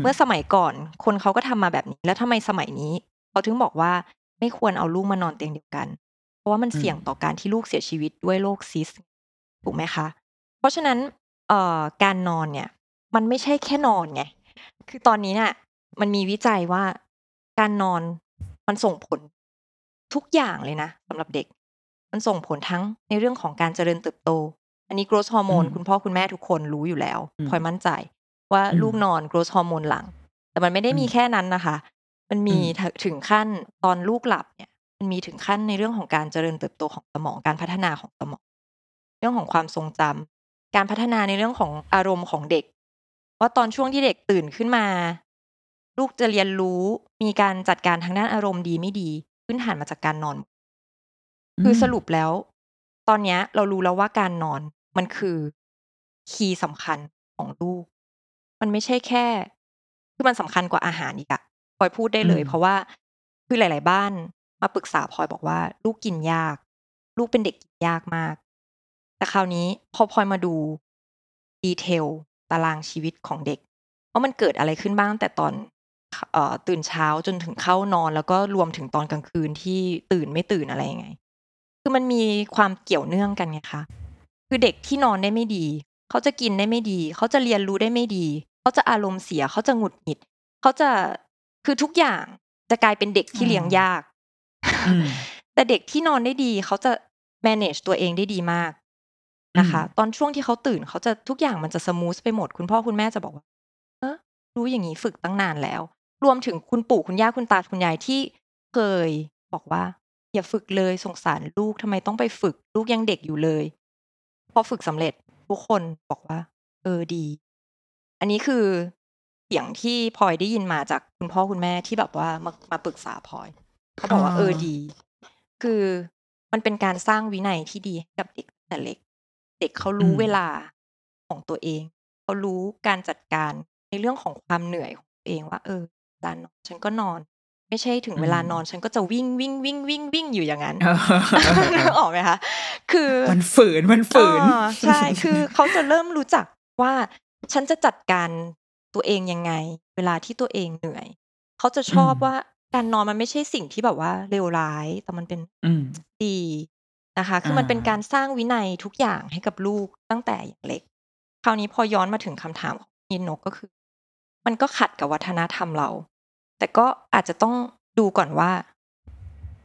เมื่อสมัยก่อนคนเขาก็ทำมาแบบนี้ แล้วทำไมสมัยนี้เขาถึงบอกว่าไม่ควรเอาลูกมานอนเตียงเดียวกัน เพราะว่ามันอืมเสี่ยงต่อการที่ลูกเสียชีวิตด้วยโรคซิสถูกไหมคะ เพราะฉะนั้นเอ่อการนอนเนี่ย มันไม่ใช่แค่นอนไงคือตอนนี้เนี่ยมันมีวิจัยว่าการนอนมันส่งผลทุกอย่างเลยนะสำหรับเด็ก มันส่งผลทั้งในเรื่องของการเจริญเติบโต อันนี้ growth hormone อืมคุณพ่อคุณแม่ทุกคนรู้อยู่แล้วอืมพลอยมั่นใจ ว่าอืมลูกนอน growth hormone หลัง แต่มันไม่ได้มีอืมแค่นั้นนะคะ มันมีอืมถึถึงขั้นตอนลูกหลับเนี่ย มันมีถึงขั้นในเรื่องของการเจริญเติบโตของสมองการพัฒนาของสมอง เรื่องของความทรงจำการพัฒนาในเรื่องของอารมณ์ของเด็กว่าตอนช่วงที่เด็กตื่นขึ้นมา ลูกจะเรียนรู้มีการจัดการทางด้านอารมณ์ดีไม่ดี พื้นฐานมาจากการนอน คือสรุปแล้ว ตอนเนี้ยเรารู้แล้วว่าการนอนมันคือคีย์สำคัญของลูก มันไม่ใช่แค่ คือมันสำคัญกว่าอาหารอีกอะพลอยพูดได้เลยอืมเพราะว่า คือหลาย ๆ บ้านมาปรึกษาพลอยบอกว่า ลูกกินยาก ลูกเป็นเด็กกินยากมาก แต่คราวนี้พอพลอยมาดู ดีเทล ตารางชีวิตของเด็ก ว่ามันเกิดอะไรขึ้นบ้างตั้งแต่ตอนเอ่อ ตื่นเช้าจนถึงเข้านอน แล้วก็รวมถึงตอนกลางคืนที่ตื่นไม่ตื่นอะไรยังไง คือมันมีความเกี่ยวเนื่องกันไงคะคือเด็กที่นอนได้ไม่ดี เขาจะกินได้ไม่ดี เขาจะเรียนรู้ได้ไม่ดี เขาจะอารมณ์เสีย เขาจะหงุดหงิด เขาจะคือทุกอย่างจะกลายเป็นเด็กที่เลี้ยงยากอืมแต่เด็กที่นอนได้ดี เขาจะ manage ตัวเองได้ดีมากนะคะอืมตอนช่วงที่เขาตื่น เขาจะทุกอย่างมันจะสมูทไปหมด คุณพ่อคุณแม่จะบอกว่าเออรู้อย่างนี้ฝึกตั้งนานแล้ว รวมถึงคุณปู่คุณย่าคุณตาคุณยายที่เคยบอกว่า อย่าฝึกเลยสงสารลูกทำไมต้องไปฝึก ลูกยังเด็กอยู่เลย พอฝึกสำเร็จทุกคนบอกว่า เออดี อันนี้คือเสียงที่พลอยได้ยินมาจากคุณพ่อคุณแม่ที่แบบว่ามามาปรึกษาพลอยเขาบอกว่าอ๋อเออดี คือมันเป็นการสร้างวินัยที่ดีให้กับเด็กตั้งแต่เล็ก เด็กเขารู้เวลาของตัวเองเขารู้การจัดการในเรื่องของความเหนื่อยของตัวเองว่า เออเวลานอนฉันก็นอน ไม่ใช่ถึงเวลานอน ฉันก็จะวิ่ง วิ่ง วิ่ง วิ่ง วิ่งอยู่อย่างนั้น นึกออกไหมคะ คือ มันฝืน มันฝืนอ่าใช่ คือเขาจะเริ่มรู้จักว่า ฉันจะจัดการตัวเองยังไง เวลาที่ตัวเองเหนื่อย เขาจะชอบอืมว่า การนอนมันไม่ใช่สิ่งที่แบบว่าเลวร้าย แต่มันเป็น อืม ดีนะคะคือมันอ่าเป็นการสร้างวินัยทุกอย่างให้กับลูกตั้งแต่อย่างเล็ก คราวนี้พอย้อนมาถึงคำถามของยินนก ก็คือ มันก็ขัดกับวัฒนธรรมเรา แต่ก็อาจจะต้องดูก่อนว่า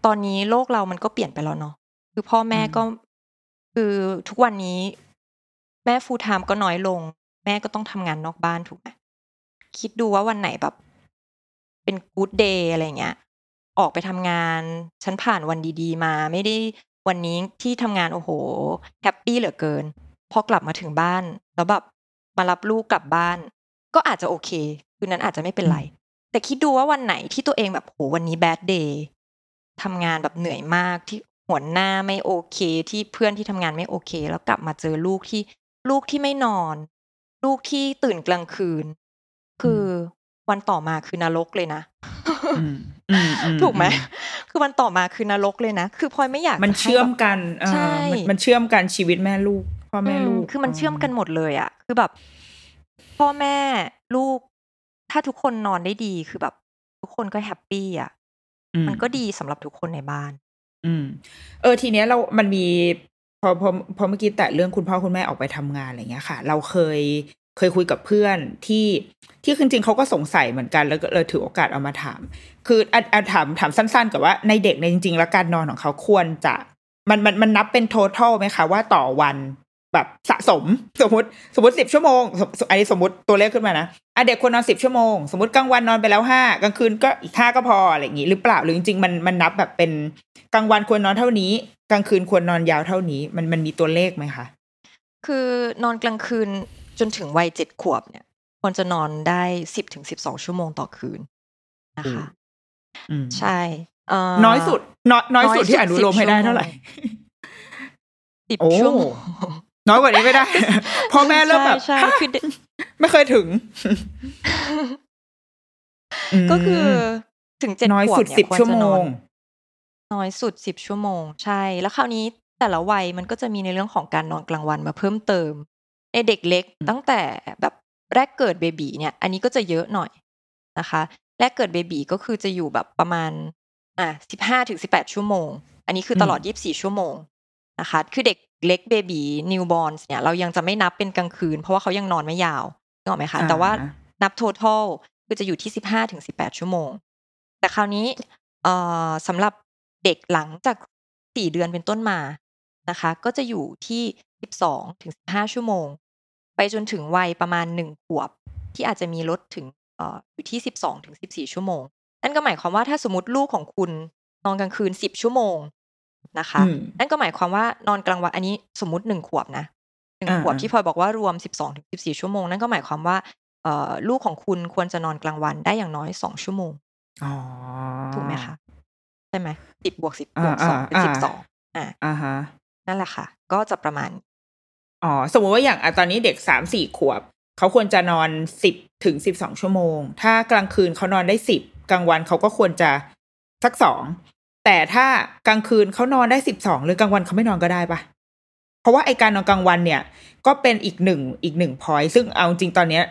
ตอนนี้โลกเรามันก็เปลี่ยนไปแล้วเนาะคือพ่อแม่ก็ คือทุกวันนี้ แม่ full-time ก็น้อยลง แม่ก็ต้องทำงานนอกบ้านถูกไหมคิดดูว่าวันไหนแบบ เป็นกู๊ดเดย์อะไรเงี้ย ออกไปทำงาน ฉันผ่านวันดี ๆ มา ไม่ได้วันนี้ที่ทำงานโอ้โห happy เหลือเกิน พอกลับมาถึงบ้าน แล้วแบบมารับลูกกลับบ้าน ก็อาจจะโอเค คืนนั้นอาจจะไม่เป็นไร แต่คิดดูว่าวันไหนที่ตัวเองแบบโหวันนี้ bad day ทำงานแบบเหนื่อยมากที่หัวหน้าไม่โอเค ที่เพื่อนที่ทำงานไม่โอเค แล้วกลับมาเจอลูกที่ลูกที่ไม่นอน ลูกที่ตื่นกลางคืน คือวันต่อมาคือนรกเลยนะอืมอืมอืถูกไหมคือวันต่อมาคือนรกเลยนะ คือพลอยไม่อยากมันจะให้เชื่อมแบบกันเออใช่มันมันเชื่อมกันชีวิตแม่ลูกพ่อแม่ลูกอืคือมันเชื่อมกันหมดเลยอะคือแบบ พ่อแม่ลูก ถ้าทุกคนนอนได้ดี คือแบบทุกคนก็แฮปปี้อะอืมันก็ดีสำหรับทุกคนในบ้าน อืม เออ ทีเนี้ยเรา มันมี พอ พอ พอเมื่อกี้แต่เรื่องคุณพ่อคุณแม่ออกไปทำงานอะไรเงี้ยค่ะ เราเคย เคยคุยกับเพื่อนที่ ที่จริงๆเขาก็สงสัยเหมือนกัน แล้วก็เลยถือโอกาสเอามาถาม คืออะอะถาม ถามสั้นๆกับว่าในเด็กในยจริงๆ แล้วการนอนของเขาควรจะ มัน มัน มันนับเป็น total ไหมคะว่าต่อวัน แบบสะสมสมมติสมมติสิบชั่วโมงสมอันนี้สมมติตัวเลขขึ้นมานะอะเด็กควรนอนสิบชั่วโมง สมมติกลางวันนอนไปแล้วห้ากลางคืนก็อีกห้าก็พออะไรอย่างงี้หรือเปล่าหรือจริงๆมันมันนับแบบเป็นกลางวันควรนอนเท่านี้ กลางคืนควรนอนยาวเท่านี้ มันมันมีตัวเลขไหมคะคือนอนกลางคืนจนถึงวัยเจ็ดขวบเนี่ยควรจะนอนได้สิบถึงสิบสองชั่วโมงต่อคืนนะคะอืมใช่เอ่อน้อยสุดน้อยน้อยสุดที่อนุโลมให้ได้เท่าไหร่สิบโอ้ชั่วโมง น้อยกว่านี้ไม่ได้พ่อแม่เริ่มแบบใช่ใช่คือเด็กไม่เคยถึง ก็คือมถึงเจ็ดน้อยขวบสุดเนี่ยสิบควรชั่วจะโมนอนงน้อยสุดสิบชั่วโมง ใช่ แล้วคราวนี้แต่ละวัยมันก็จะมีในเรื่องของการนอนกลางวันมาเพิ่มเติมในเด็กเล็กอืมตั้งแต่แบบแรกเกิดเบบีเนี่ย อันนี้ก็จะเยอะหน่อยนะคะ แรกเกิดเบบีก็คือจะอยู่แบบประมาณ อะสิบห้าถึงสิบแปดชั่วโมง อันนี้คือตลอดยี่สิบสี่ชั่วโมงนะคะ คือเด็ก เล็กเบบีนิวบอ r เนี่ยเรายังจะไม่นับเป็นกลางคืน เพราะว่าเขายังนอนไม่ยาวนึกออกไหมคะ แต่ว่าอ่านับ total คือจะอยู่ที่สิบห้าถึงสิบแปดชั่วโมง แต่คราวนี้เอ่อสำหรับเด็กหลังจากสี่เดือนเป็นต้นมานะคะ ก็จะอยู่ที่สิบสองถึงสิบห้าชั่วโมง ไปจนถึงวัยประมาณหนึ่งขวบ ที่อาจจะมีลดถึงเอ่ออยู่ที่สิบสองถึงสิบสี่ชั่วโมงนั่นก็หมายความว่าถ้าสมมติลูกของคุณนอนกลางคืนสิบชั่วโมง นะคะอืมนั่นก็หมายความว่านอนกลางวันอันนี้สมมติหนึ่งขวบนะหนึ่งอ่าขวบอ่าที่พลอยบอกว่ารวมสิบสองถึงสิบสี่ชั่วโมง นั่นก็หมายความว่าเอ่อลูกของคุณควรจะนอนกลางวันได้อย่างน้อยสองชั่วโมงอ๋อถูกไหมคะใช่ไหมสิบบวกสิบอ่าบวกสองอ่าเป็นสิบสอ่าองอ่าอ่าฮะนั่นแหละค่ะ ก็จะประมาณอ๋อสมมติว่าอย่างอะตอนนี้เด็กสามสี่ขวบ เขาควรจะนอนสิบถึงสิบสองชั่วโมง ถ้ากลางคืนเขานอนได้สิบกลางวันเขาก็ควรจะสักสอง แต่ถ้ากลางคืนเขานอนได้สิบสองหรือกลางวันเขาไม่นอนก็ได้ปะเพราะว่าไอการนอนกลางวันเนี่ย ก็เป็นอีกหนึ่งอีกหนึ่งพอยซึ่งเอาจริงตอนเนี้ย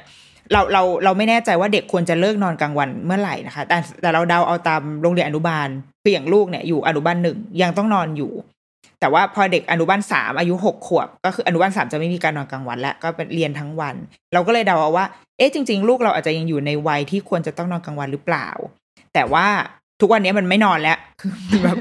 เราเราเราไม่แน่ใจว่าเด็กควรจะเลิกนอนกลางวันเมื่อไหร่นะคะ แต่แต่เราเดาเอาตามโรงเรียนอนุบาลคืออย่างลูกเนี่ยอยู่อนุบาลหนึ่งยังต้องนอนอยู่ แต่ว่าพอเด็กอนุบาลสามอายุหกขวบ ก็คืออนุบาลสามจะไม่มีการนอนกลางวันแล้วก็เป็นเรียนทั้งวัน เราก็เลยเดาเอาว่า เอ๊ะจริง ๆ ลูกเราอาจจะยังอยู่ในวัยที่ควรจะต้องนอนกลางวันหรือเปล่า แต่ว่า ทุกวันนี้มันไม่นอนแล้วคือแบบ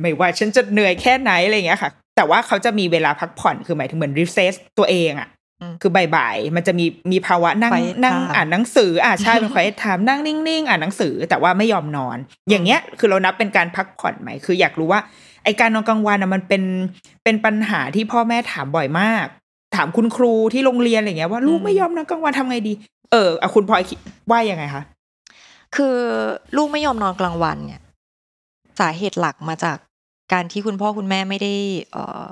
ไม่ว่าฉันจะเหนื่อยแค่ไหนอะไรอย่างเงี้ยค่ะ แต่ว่าเขาจะมีเวลาพักผ่อนคือหมายถึงเหมือน reset ตัวเองอะอืมคือบ่ายๆมันจะมีมีภาวะนั่ง quiet นั่ง time อ่านหนังสืออ่าใช่เป็น quiet time นั่งนิ่งๆ อ่านหนังสือแต่ว่าไม่ยอมนอน อย่างเงี้ยคือเรานับเป็นการพักผ่อนไหมคืออยากรู้ว่าไอการนอนกลางวันอะมันเป็นเป็นปัญหาที่พ่อแม่ถามบ่อยมาก ถามคุณครูที่โรงเรียนอะไรเงี้ยว่าลูกไม่ยอมนอนกลางวันทำไงดี เอออะคุณพลอยคิดว่ายังไงคะ คือลูกไม่ยอมนอนกลางวันเนี่ย สาเหตุหลักมาจากการที่คุณพ่อคุณแม่ไม่ได้เอ่อ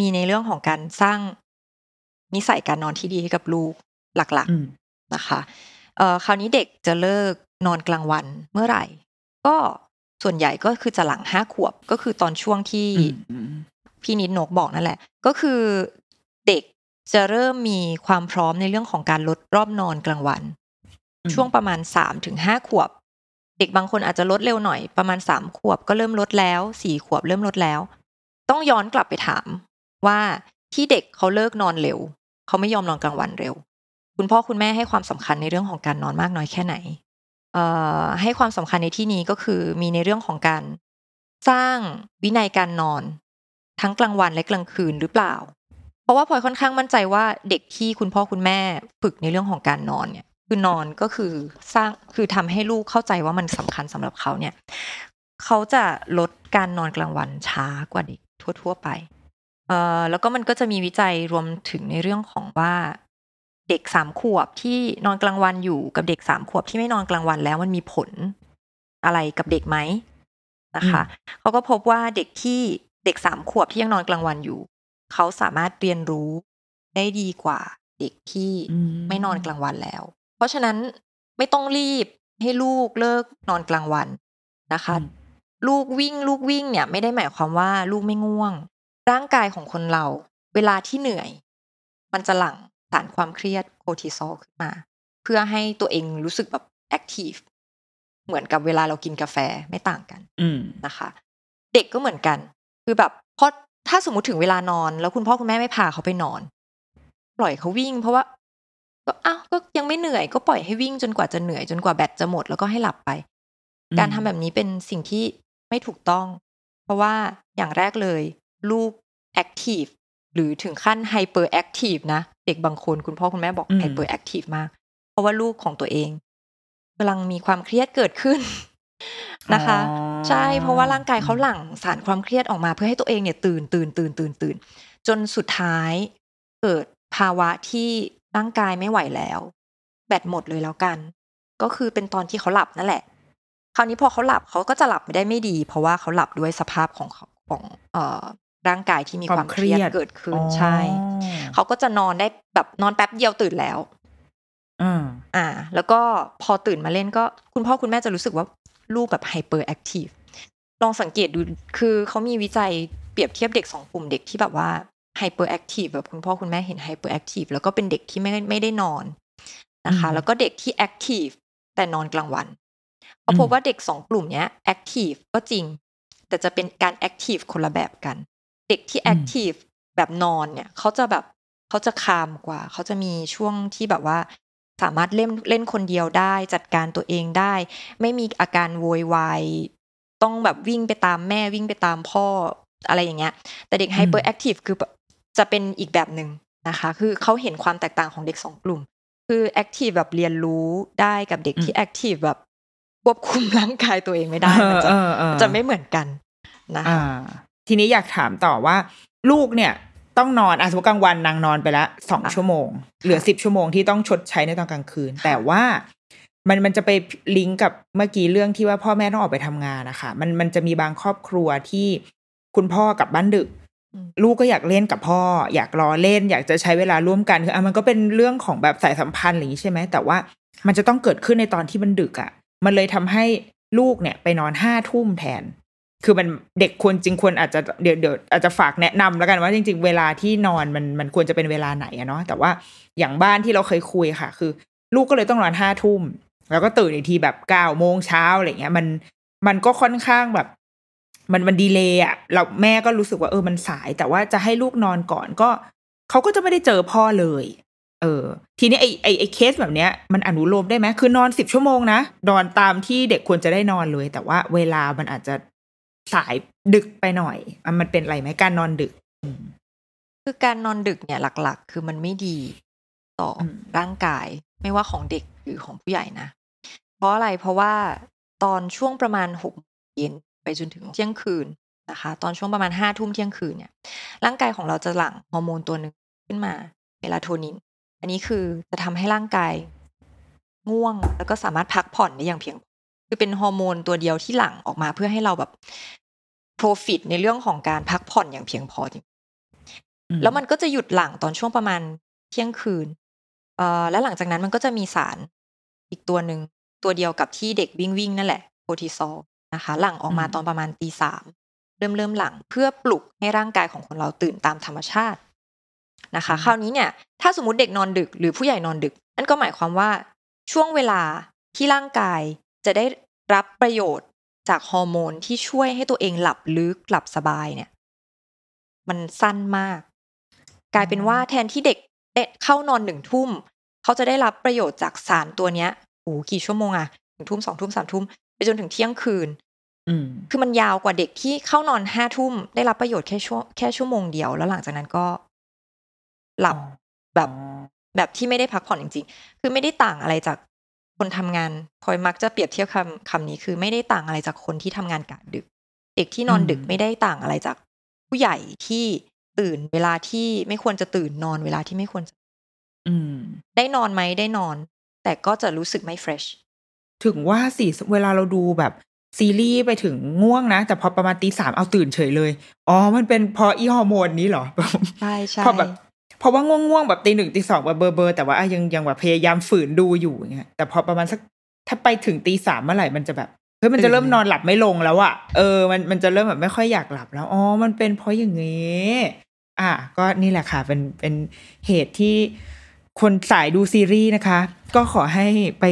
มีในเรื่องของการสร้างนิสัยการนอนที่ดีให้กับลูกหลักอืมๆนะคะเอ่อคราวนี้เด็กจะเลิกนอนกลางวันเมื่อไหร่ ก็ส่วนใหญ่ก็คือจะหลังห้าขวบก็คือตอนช่วงที่อืมพี่นิดนกบอกนั่นแหละ ก็คือเด็กจะเริ่มมีความพร้อมในเรื่องของการลดรอบนอนกลางวัน อืม ช่วงประมาณสามถึงห้าขวบ เด็กบางคนอาจจะลดเร็วหน่อยประมาณสามขวบก็เริ่มลดแล้วสี่ขวบเริ่มลดแล้ว ต้องย้อนกลับไปถามว่าที่เด็กเขาเลิกนอนเร็ว เขาไม่ยอมนอนกลางวันเร็ว คุณพ่อคุณแม่ให้ความสำคัญในเรื่องของการนอนมากน้อยแค่ไหน เอ่อให้ความสำคัญในที่นี้ก็คือมีในเรื่องของการสร้างวินัยการนอน ทั้งกลางวันและกลางคืนหรือเปล่า เพราะว่าพลอยค่อนข้างมั่นใจว่าเด็กที่คุณพ่อคุณแม่ฝึกในเรื่องของการนอนเนี่ย คือนอนก็คือสร้างคือทำให้ลูกเข้าใจว่ามันสำคัญสำหรับเขาเนี่ย เขาจะลดการนอนกลางวันช้ากว่าเด็กทั่ว ๆ ไปเอ่อแล้วก็มันก็จะมีวิจัยรวมถึงในเรื่องของว่าเด็กสามขวบที่นอนกลางวันอยู่กับเด็กสามขวบที่ไม่นอนกลางวันแล้วมันมีผลอะไรกับเด็กไหมนะคะเขาก็พบว่าเด็กที่เด็กสามขวบที่ยังนอนกลางวันอยู่ เขาสามารถเรียนรู้ได้ดีกว่าเด็กที่อืมไม่นอนกลางวันแล้ว เพราะฉะนั้นไม่ต้องรีบให้ลูกเลิกนอนกลางวันนะคะอืมลูกวิ่งลูกวิ่งเนี่ย ไม่ได้หมายความว่าลูกไม่ง่วง ร่างกายของคนเรา เวลาที่เหนื่อย มันจะหลั่งสารความเครียดโคร์ติซอลขึ้นมา เพื่อให้ตัวเองรู้สึกแบบแอคทีฟเหมือนกับเวลาเรากินกาแฟไม่ต่างกันอืมนะคะ เด็กก็เหมือนกัน คือแบบเพราะถ้าสมมติถึงเวลานอน แล้วคุณพ่อคุณแม่ไม่พาเขาไปนอน ปล่อยเขาวิ่ง เพราะว่า ก็อ้าวก็ยังไม่เหนื่อยก็ปล่อยให้วิ่งจนกว่าจะเหนื่อยจนกว่าแบตจะหมดแล้วก็ให้หลับไปอืมการทำแบบนี้เป็นสิ่งที่ไม่ถูกต้อง เพราะว่าอย่างแรกเลย ลูก active หรือถึงขั้น hyperactive นะ เด็กบางคนคุณพ่อคุณแม่บอกอืม hyperactive มาก เพราะว่าลูกของตัวเองกำลังมีความเครียดเกิดขึ้นนะคะอ๋อใช่เพราะว่าร่างกายเขาหลั่งสารความเครียดออกมาเพื่อให้ตัวเองเนี่ยตื่นตื่นตื่นตื่นตื่นจนสุดท้ายเกิดภาวะที่ ร่างกายไม่ไหวแล้ว แบตหมดเลยแล้วกัน ก็คือเป็นตอนที่เขาหลับนั่นแหละ คราวนี้พอเขาหลับเขาก็จะหลับไม่ได้ไม่ดี เพราะว่าเขาหลับด้วยสภาพของเขาของเอ่อร่างกายที่มีความเครียดเกิดขึ้นใช่ เขาก็จะนอนได้แบบนอนแป๊บเดียวตื่นแล้วอ่าอ่า แล้วก็พอตื่นมาเล่นก็คุณพ่อคุณแม่จะรู้สึกว่าลูกแบบ hyperactive ลองสังเกตดูคือเขามีวิจัยเปรียบเทียบเด็กสองกลุ่มเด็กที่แบบว่า hyperactive แบบคุณพ่อคุณแม่เห็น hyperactive แล้วก็เป็นเด็กที่ไม่ไม่ได้นอนนะคะอืมแล้วก็เด็กที่ active แต่นอนกลางวันเขาพบอืมว่าเด็กสองกลุ่มเนี้ย active ก็จริง แต่จะเป็นการ active คนละแบบกัน เด็กที่ active แบบนอนเนี่ยเขาจะแบบเขาจะ calm กว่า เขาจะมีช่วงที่แบบว่า สามารถเล่นเล่นคนเดียวได้ จัดการตัวเองได้ ไม่มีอาการโวยวายต้องแบบวิ่งไปตามแม่วิ่งไปตามพ่ออะไรอย่างเงี้ย แต่เด็ก hyperactive คือแบบ จะเป็นอีกแบบหนึ่งนะคะ คือเขาเห็นความแตกต่างของเด็กสองกลุ่ม คือแอคทีฟแบบเรียนรู้ได้กับเด็กที่แอคทีฟแบบควบคุมร่างกายตัวเองไม่ได้มันจะเออเออเออจะไม่เหมือนกันนะคะอ่าทีนี้อยากถามต่อว่า ลูกเนี่ยต้องนอนอะสมมติกลางวันนางนอนไปละสองค่ะชั่วโมง เหลือสิบชั่วโมงที่ต้องชดใช้ในตอนกลางคืน แต่ว่ามันมันจะไปลิงก์กับเมื่อกี้เรื่องที่ว่าพ่อแม่ต้องออกไปทำงานนะคะมันมันจะมีบางครอบครัวที่คุณพ่อกลับบ้านดึกอืม ลูกก็อยากเล่นกับพ่อ อยากรอเล่น อยากจะใช้เวลาร่วมกันคืออะมันก็เป็นเรื่องของแบบสายสัมพันธ์อะไรอย่างนี้ใช่ไหมแต่ว่ามันจะต้องเกิดขึ้นในตอนที่มันดึกอะ่ะ มันเลยทำให้ลูกเนี่ยไปนอนห้าทุ่มแทน คือมันเด็กควรจริงควรอาจจะเดี๋ยวเดี๋ยวอาจจะฝากแนะนำแล้วกันว่าจริง ๆ เวลาที่นอนมันมันควรจะเป็นเวลาไหนอะเนาะแต่ว่าอย่างบ้านที่เราเคยคุยค่ะ คือ ลูกก็เลยต้องนอนห้าทุ่มแล้วก็ตื่นอีกทีแบบเก้าโมงเช้าอะไรเงี้ยมันมันก็ค่อนข้างแบบ มันมันดีเลยอะเราแม่ก็รู้สึกว่าเออมันสาย แต่ว่าจะให้ลูกนอนก่อนก็เขาก็จะไม่ได้เจอพ่อเลย เออ ทีนี้ไอไอไอเคสแบบเนี้ย มันอนุโลมได้ไหมคือนอนสิบชั่วโมงนะนอนตามที่เด็กควรจะได้นอนเลย แต่ว่าเวลามันอาจจะสายดึกไปหน่อยอะมันเป็นอะไรไหมการนอนดึกอืมคือการนอนดึกเนี่ยหลัก ๆ คือมันไม่ดีต่ออมร่างกาย ไม่ว่าของเด็กหรือของผู้ใหญ่นะ เพราะอะไรเพราะว่าตอนช่วงประมาณหกเย็น ไปจนถึงเที่ยงคืนนะคะ ตอนช่วงประมาณห้าทุ่มเที่ยงคืนเนี่ย ร่างกายของเราจะหลั่งฮอร์โมนตัวหนึ่งขึ้นมาเมลาโทนิน อันนี้คือจะทำให้ร่างกายง่วงแล้วก็สามารถพักผ่อนได้อย่างเพียงพอคือเป็นฮอร์โมนตัวเดียวที่หลั่งออกมาเพื่อให้เราแบบ profit ในเรื่องของการพักผ่อนอย่างเพียงพอจริงอืแล้วมันก็จะหยุดหลั่งตอนช่วงประมาณเที่ยงคืน เอ่อ แล้วหลังจากนั้นมันก็จะมีสารอีกตัวหนึ่งตัวเดียวกับที่เด็กวิ่งวิ่งนั่นแหละโคทิซอล นะคะ หลั่งออกมาตอนประมาณตีสามเริ่มเริ่มหลั่งเพื่อปลุกให้ร่างกายของคนเราตื่นตามธรรมชาตินะคะ คราวนี้เนี่ย ถ้าสมมติเด็กนอนดึกหรือผู้ใหญ่นอนดึกนั่นก็หมายความว่าช่วงเวลาที่ร่างกายจะได้รับประโยชน์จากฮอร์โมนที่ช่วยให้ตัวเองหลับลึกหลับสบายเนี่ย มันสั้นมาก กลายเป็นว่าแทนที่เด็กได้เข้านอนหนึ่งทุ่ม เขาจะได้รับประโยชน์จากสารตัวเนี้ยโอ้กี่ชั่วโมงอะหนึ่งทุ่มสองทุ่มสามทุ่ม ไปจนถึงเที่ยงคืนอืมคือมันยาวกว่าเด็กที่เข้านอนห้าทุ่มได้รับประโยชน์แค่ชั่วแค่ชั่วโมงเดียวแล้วหลังจากนั้นก็ หลับแบบแบบที่ไม่ได้พักผ่อนจริงๆ คือไม่ได้ต่างอะไรจากคนทำงานพลอยมักจะเปรียบเทียบคำคำนี้คือไม่ได้ต่างอะไรจากคนที่ทำงานกะดึก เด็กที่นอนดึกอืมไม่ได้ต่างอะไรจาก ผู้ใหญ่ที่ตื่นเวลาที่ไม่ควรจะตื่นนอนเวลาที่ไม่ควรจะอืมได้นอนไหมได้นอน แต่ก็จะรู้สึกไม่เฟรช ถึงว่าสิเวลาเราดูแบบซีรีส์ไปถึงง่วงนะ แต่พอประมาณตีสามเอาตื่นเฉยเลย อ๋อ มันเป็นเพราะอีฮอร์โมนนี้เหรอใช่ใช่พอแบบเพราะว่าง่วงๆแบบตีหนึ่งตีสองแบบเบอร์เบอร์แต่ว่าอะยังยังแบบพยายามฝืนดูอยู่อย่างเงี้ยแต่พอประมาณสักถ้าไปถึงตีสามเมื่อไหร่มันจะแบบเฮ้ยมันจะเริ่มนอนหลับไม่ลงแล้วอะเออมันมันจะเริ่มแบบไม่ค่อยอยากหลับแล้วอ๋อมันเป็นเพราะอย่างงี้อะก็นี่แหละค่ะเป็นเป็นเหตุที่คนสายดูซีรีส์นะคะ ก็ขอให้ไป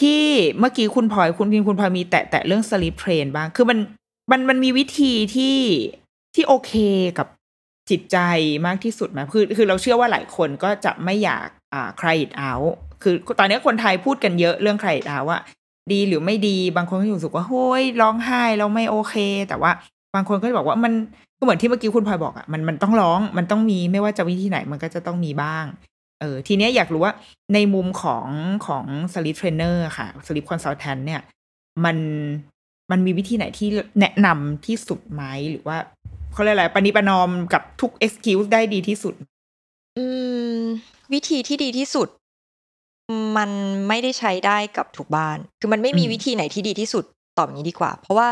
ที่เมื่อกี้คุณพลอยคุณพิมคุณพลอยมีแตะแตะเรื่อง sleep train บ้าง คือมันมันมันมีวิธีที่ที่โอเคกับจิตใจมากที่สุดไหมคือคือเราเชื่อว่าหลายคนก็จะไม่อยากอ่า cry it out คือตอนนี้คนไทยพูดกันเยอะเรื่อง cry it out ว่า ดีหรือไม่ดีบางคนก็รู้สึกว่าโฮ้ยร้องไห้เราไม่โอเค แต่ว่าบางคนก็จะบอกว่ามันก็เหมือนที่เมื่อกี้คุณพลอยบอกอะมันมันต้องร้องมันต้องมีไม่ว่าจะวิธีไหนมันก็จะต้องมีบ้าง เออทีเนี้ยอยากรู้ว่าในมุมของของ sleep trainer ค่ะ sleep consultant เนี่ย มันมันมีวิธีไหนที่แนะนำที่สุดไหมหรือว่าเขาเรียกอะไรปณิประนอมกับทุก excuse ได้ดีที่สุด อืม วิธีที่ดีที่สุด มันไม่ได้ใช้ได้กับทุกบ้าน คือมันไม่มีอืมวิธีไหนที่ดีที่สุดตอบอย่างนี้ดีกว่า เพราะว่า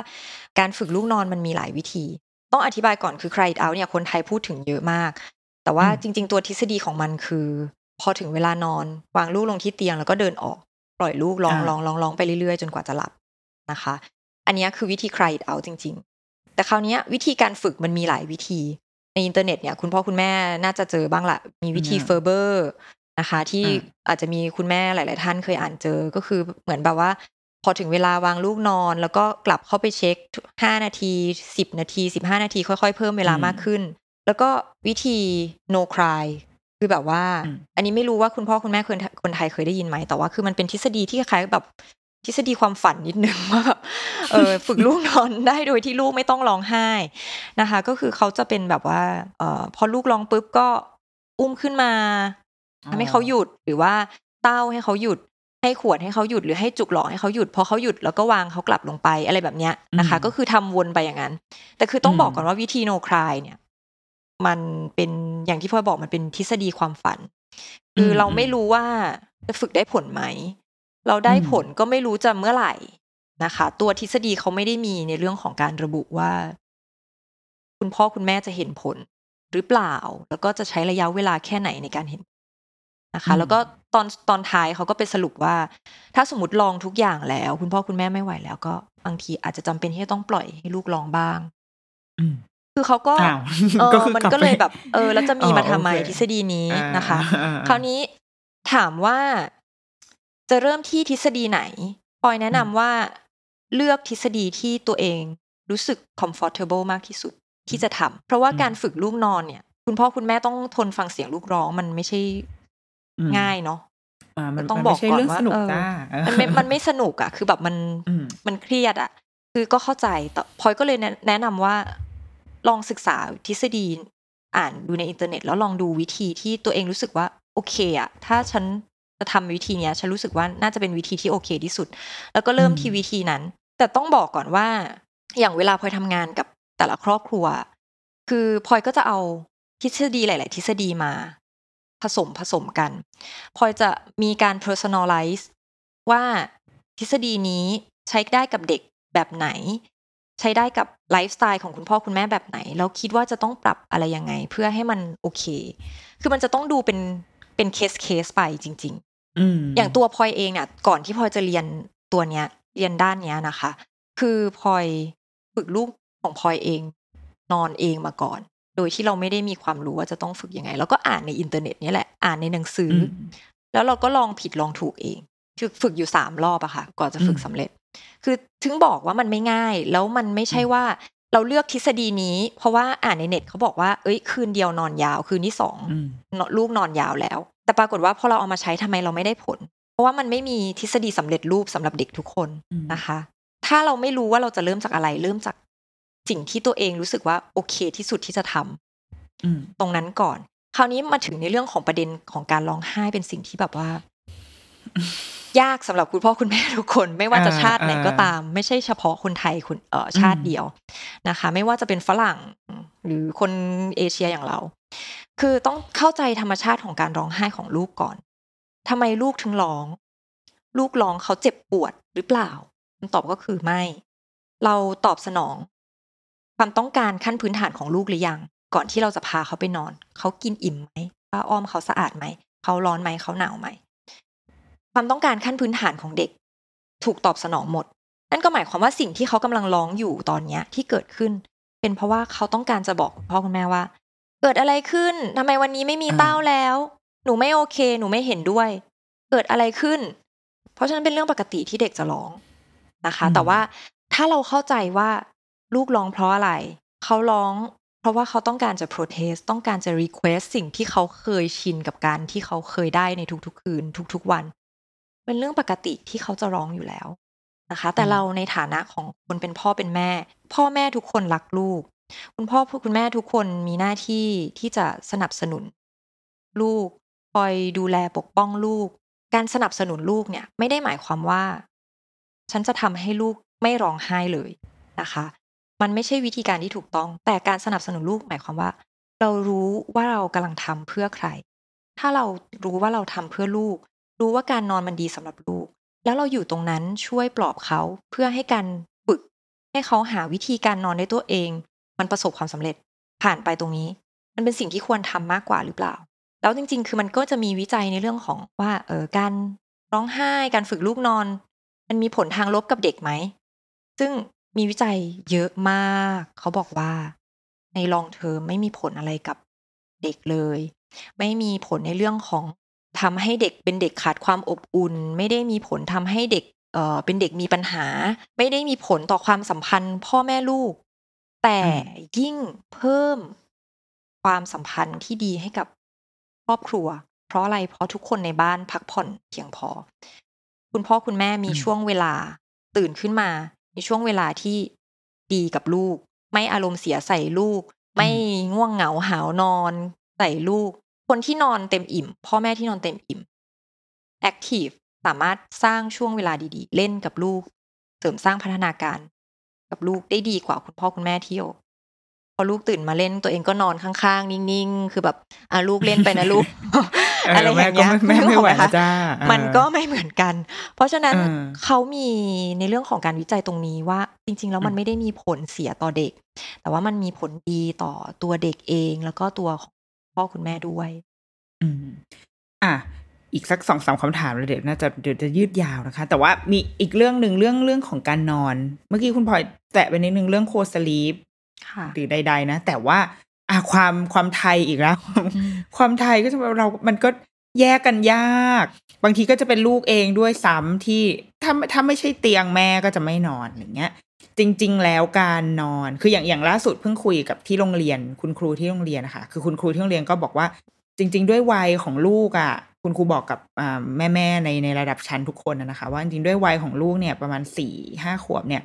การฝึกลูกนอนมันมีหลายวิธี ต้องอธิบายก่อนคือ cry it out เนี่ยคนไทยพูดถึงเยอะมาก แต่ว่าอืมจริง ๆ ตัวทฤษฎีของมันคือ พอถึงเวลานอน วางลูกลงที่เตียงแล้วก็เดินออก ปล่อยลูกร้องร้องร้องร้องไปเรื่อยๆ จนกว่าจะหลับนะคะ อันเนี้ยคือวิธี cry it out จริง ๆ แต่คราวเนี้ยวิธีการฝึกมันมีหลายวิธี ในอินเทอร์เน็ตเนี่ยคุณพ่อคุณแม่น่าจะเจอบ้างละมีวิธีอืมเฟอร์เบอร์นะคะ ที่อืมอาจจะมีคุณแม่หลาย ๆ ท่านเคยอ่านเจอก็คือเหมือนแบบว่า พอถึงเวลาวางลูกนอน แล้วก็กลับเข้าไปเช็คห้านาทีสิบนาทีสิบห้านาที ค่อย ๆ เพิ่มเวลามากขึ้น แล้วก็วิธี no cry คือแบบว่าอืมอันนี้ไม่รู้ว่าคุณพ่อคุณแม่คนคนไทยเคยได้ยินไหม แต่ว่าคือมันเป็นทฤษฎีที่คล้ายๆแบบทฤษฎีความฝันนิดนึงว่าแบบเออฝึกลูกนอนได้โดยที่ลูกไม่ต้องร้องไห้นะคะ ก็คือเขาจะเป็นแบบว่าเอ่อพอลูกร้องปุ๊บก็อุ้มขึ้นมาทำให้เขาหยุดหรือว่าเต้าให้เขาหยุดให้ขวดให้เขาหยุดหรือให้จุกหลอกให้เขาหยุดพอเขาหยุดแล้วก็วางเขากลับลงไปอะไรแบบเนี้ยนะคะอืมก็คือทำวนไปอย่างนั้น แต่คือต้องอืมบอกก่อนว่าวิธี no cry เนี่ย มันเป็นอย่างที่พ่อยบอกมันเป็นทฤษฎีความฝัน คืออมเราไม่อืมรู้ว่าจะฝึกได้ผลไหม เราได้อืมผลก็ไม่รู้จะเมื่อไหร่นะคะ ตัวทฤษฎีเขาไม่ได้มีในเรื่องของการระบุว่า คุณพ่อคุณแม่จะเห็นผลหรือเปล่า แล้วก็จะใช้ระยะเวลาแค่ไหนในการเห็นนะคะ แล้วก็ตอนตอนท้ายเขาก็ไปสรุปว่า ถ้าสมมติลองทุกอย่างแล้ว คุณพ่อคุณแม่ไม่ไหวแล้วก็บางทีอาจจะจำเป็นที่จะต้องปล่อยให้ลูกลองบ้างอืม คือเขาก็อ้าวเออก็คือมันกลับก็เลยไปแบบ เออ แล้วจะมีอ๋อมาทำไมโอเคทฤษฎีนี้อ่านนะคะอ่าคราวนี้ถามว่าจะเริ่มที่ทฤษฎีไหนปอยแนะนำว่าเลือกทฤษฎีที่ตัวเองรู้สึก comfortable มากที่สุดที่จะทำเพราะว่าการฝึกลูกนอนเนี่ย คุณพ่อคุณแม่ต้องทนฟังเสียงลูกร้องมันไม่ใช่อืมง่ายเนาะอ่ามันต้องมันบอกไม่ใช่ก่อนเรื่องว่าสนุกเออจ้ามันไม่มันไม่สนุกอะคือแบบมันอืมมันเครียดอะคือก็เข้าใจแต่พลอยก็เลยแนะแนะนำว่า ลองศึกษาทฤษฎีอ่านดูในอินเทอร์เน็ต แล้วลองดูวิธีที่ตัวเองรู้สึกว่าโอเคอะถ้าฉันจะทำวิธีเนี้ย ฉันรู้สึกว่าน่าจะเป็นวิธีที่โอเคที่สุด แล้วก็เริ่มอืมที่วิธีนั้น แต่ต้องบอกก่อนว่า อย่างเวลาพลอยทำงานกับแต่ละครอบครัว คือพลอยก็จะเอาทฤษฎีหลาย ๆ ทฤษฎีมา ผสมผสมกันพลอยจะมีการ personalize ว่าทฤษฎีนี้ใช้ได้กับเด็กแบบไหน ใช้ได้กับไลฟ์สไตล์ของคุณพ่อคุณแม่แบบไหน แล้วคิดว่าจะต้องปรับอะไรยังไง เพื่อให้มันโอเค คือมันจะต้องดูเป็นเป็นเคสเคสไปจริงๆอืมอย่างตัวพลอยเองเนี่ยก่อนที่พลอยจะเรียนตัวเนี้ย เรียนด้านเนี้ยนะคะ คือพลอยฝึกลูกของพลอยเอง นอนเองมาก่อน โดยที่เราไม่ได้มีความรู้ว่าจะต้องฝึกยังไง แล้วก็อ่านในอินเทอร์เน็ตเนี่ยแหละอ่านในหนังสืออือมแล้วเราก็ลองผิดลองถูกเองฝึกฝึกอยู่สามรอบอะค่ะก่อนจะฝึกอืมสำเร็จ คือถึงบอกว่ามันไม่ง่าย แล้วมันไม่ใช่ว่าเราเลือกทฤษฎีนี้ เพราะว่าอ่านในเน็ตเขาบอกว่า เอ้ย คืนเดียวนอนยาว คืนที่สองอืมลูกนอนยาวแล้ว แต่ปรากฏว่าพอเราเอามาใช้ทำไมเราไม่ได้ผล เพราะว่ามันไม่มีทฤษฎีสำเร็จรูปสำหรับเด็กทุกคนอืมนะคะ ถ้าเราไม่รู้ว่าเราจะเริ่มจากอะไร เริ่มจากสิ่งที่ตัวเองรู้สึกว่าโอเคที่สุดที่จะทำอืมตรงนั้นก่อน คราวนี้มาถึงในเรื่องของประเด็นของการร้องไห้เป็นสิ่งที่แบบว่า ยากสำหรับคุณพ่อคุณแม่ทุกคน ไม่ว่าจะอ่าชาติไหนก็อ่าตาม ไม่ใช่เฉพาะคนไทยคนเออชาติอืมเดียวนะคะ ไม่ว่าจะเป็นฝรั่งหรือคนเอเชียอย่างเรา คือต้องเข้าใจธรรมชาติของการร้องไห้ของลูกก่อนทำไมลูกถึงร้อง ลูกร้องเขาเจ็บปวดหรือเปล่าคำตอบก็คือไม่ เราตอบสนองความต้องการขั้นพื้นฐานของลูกหรือยัง ก่อนที่เราจะพาเขาไปนอน เขากินอิ่มไหมผ้าอ้อมเขาสะอาดไหม เขาร้อนไหมเขาหนาวไหม ความต้องการขั้นพื้นฐานของเด็ก ถูกตอบสนองหมด นั่นก็หมายความว่าสิ่งที่เขากำลังร้องอยู่ตอนเนี้ยที่เกิดขึ้น เป็นเพราะว่าเขาต้องการจะบอกคุณพ่อคุณแม่ว่า เกิดอะไรขึ้นทำไมวันนี้ไม่มีอ่าเต้าแล้ว หนูไม่โอเค หนูไม่เห็นด้วย เกิดอะไรขึ้น เพราะฉะนั้นเป็นเรื่องปกติที่เด็กจะร้องนะคะ แต่ว่าถ้าเราเข้าใจว่าลูกร้องเพราะอะไร เขาร้องเพราะว่าเขาต้องการจะ protest ต้องการจะ request สิ่งที่เขาเคยชินกับการที่เขาเคยได้ในทุกๆ คืน ทุกๆ วัน เป็นเรื่องปกติที่เขาจะร้องอยู่แล้วนะคะ แต่อืมเราในฐานะของคนเป็นพ่อเป็นแม่ พ่อแม่ทุกคนรักลูก คุณพ่อคุณแม่ทุกคนมีหน้าที่ที่จะสนับสนุน ลูกคอยดูแลปกป้องลูก การสนับสนุนลูกเนี่ย ไม่ได้หมายความว่า ฉันจะทำให้ลูกไม่ร้องไห้เลยนะคะ มันไม่ใช่วิธีการที่ถูกต้อง แต่การสนับสนุนลูกหมายความว่า เรารู้ว่าเรากำลังทำเพื่อใคร ถ้าเรารู้ว่าเราทำเพื่อลูก รู้ว่าการนอนมันดีสำหรับลูก แล้วเราอยู่ตรงนั้นช่วยปลอบเขาเพื่อให้การฝึก ให้เขาหาวิธีการนอนในตัวเอง มันประสบความสำเร็จผ่านไปตรงนี้ มันเป็นสิ่งที่ควรทำมากกว่าหรือเปล่า แล้วจริง ๆ คือมันก็จะมีวิจัยในเรื่องของว่าเออการร้องไห้การฝึกลูกนอน มันมีผลทางลบกับเด็กไหมซึ่งมีวิจัยเยอะมาก เขาบอกว่าในลองเทอมไม่มีผลอะไรกับเด็กเลย ไม่มีผลในเรื่องของ ทำให้เด็กเป็นเด็กขาดความอบอุ่น ไม่ได้มีผลทำให้เด็กเอ่อเป็นเด็กมีปัญหา ไม่ได้มีผลต่อความสัมพันธ์พ่อแม่ลูก แต่ยิ่งเพิ่มความสัมพันธ์ที่ดีให้กับครอบครัว เพราะอะไรเพราะทุกคนในบ้านพักผ่อนเพียงพอ คุณพ่อคุณแม่มีอืมช่วงเวลาตื่นขึ้นมา ในช่วงเวลาที่ดีกับลูก ไม่อารมณ์เสียใส่ลูก ไม่ง่วงเหงาหาวนอนใส่ลูก คนที่นอนเต็มอิ่ม พ่อแม่ที่นอนเต็มอิ่มแอคทีฟสามารถสร้างช่วงเวลาดีๆ เล่นกับลูก เสริมสร้างพัฒนาการ กับลูกได้ดีกว่าคุณพ่อคุณแม่ที่พอลูกตื่นมาเล่นตัวเองก็นอนข้างๆ นิ่งๆ คือแบบอะลูกเล่นไปนะลูกเอออะไรอย่างเงี้ยแม่ก็ไม่แม่ไม่ไหวนึกออกคะนะจ้าอ่ามัมันก็ไม่เหมือนกัน เพราะฉะนั้นเออเขามีในเรื่องของการวิจัยตรงนี้ว่า จริง ๆ แล้วมันอืมไม่ได้มีผลเสียต่อเด็ก แต่ว่ามันมีผลดีต่อตัวเด็กเอง แล้วก็ตัวของ พ่อคุณแม่ด้วย อืม อะอีกสักสองสามคำถามเลยเดี๋ยวน่าจะเดี๋ยวจะยืดยาวนะคะ แต่ว่ามีอีกเรื่องหนึ่งเรื่องเรื่องของการนอน เมื่อกี้คุณพลอยแตะไปนิดนึงเรื่องโคสลีปค่ะหรือใด ๆ นะ แต่ว่า อะความความไทยอีกแล้ว ความไทยก็จะเรา มันก็แยกกันยาก บางทีก็จะเป็นลูกเองด้วยซ้ำที่ถ้าถ้าไม่ใช่เตียงแม่ก็จะไม่นอนอย่างเงี้ย จริง ๆ แล้วการนอน คืออย่างอย่างล่าสุดเพิ่งคุยกับที่โรงเรียน คุณครูที่โรงเรียนนะคะคือคุณครูที่โรงเรียนก็บอกว่า จริง ๆ ด้วยวัยของลูกอะ่ะ คุณครูบอกกับแม่แม่ๆในในระดับชั้นทุกคนนะนะคะ ว่าจริงๆด้วยวัยของลูกเนี่ยประมาณสี่ห้าขวบเนี่ย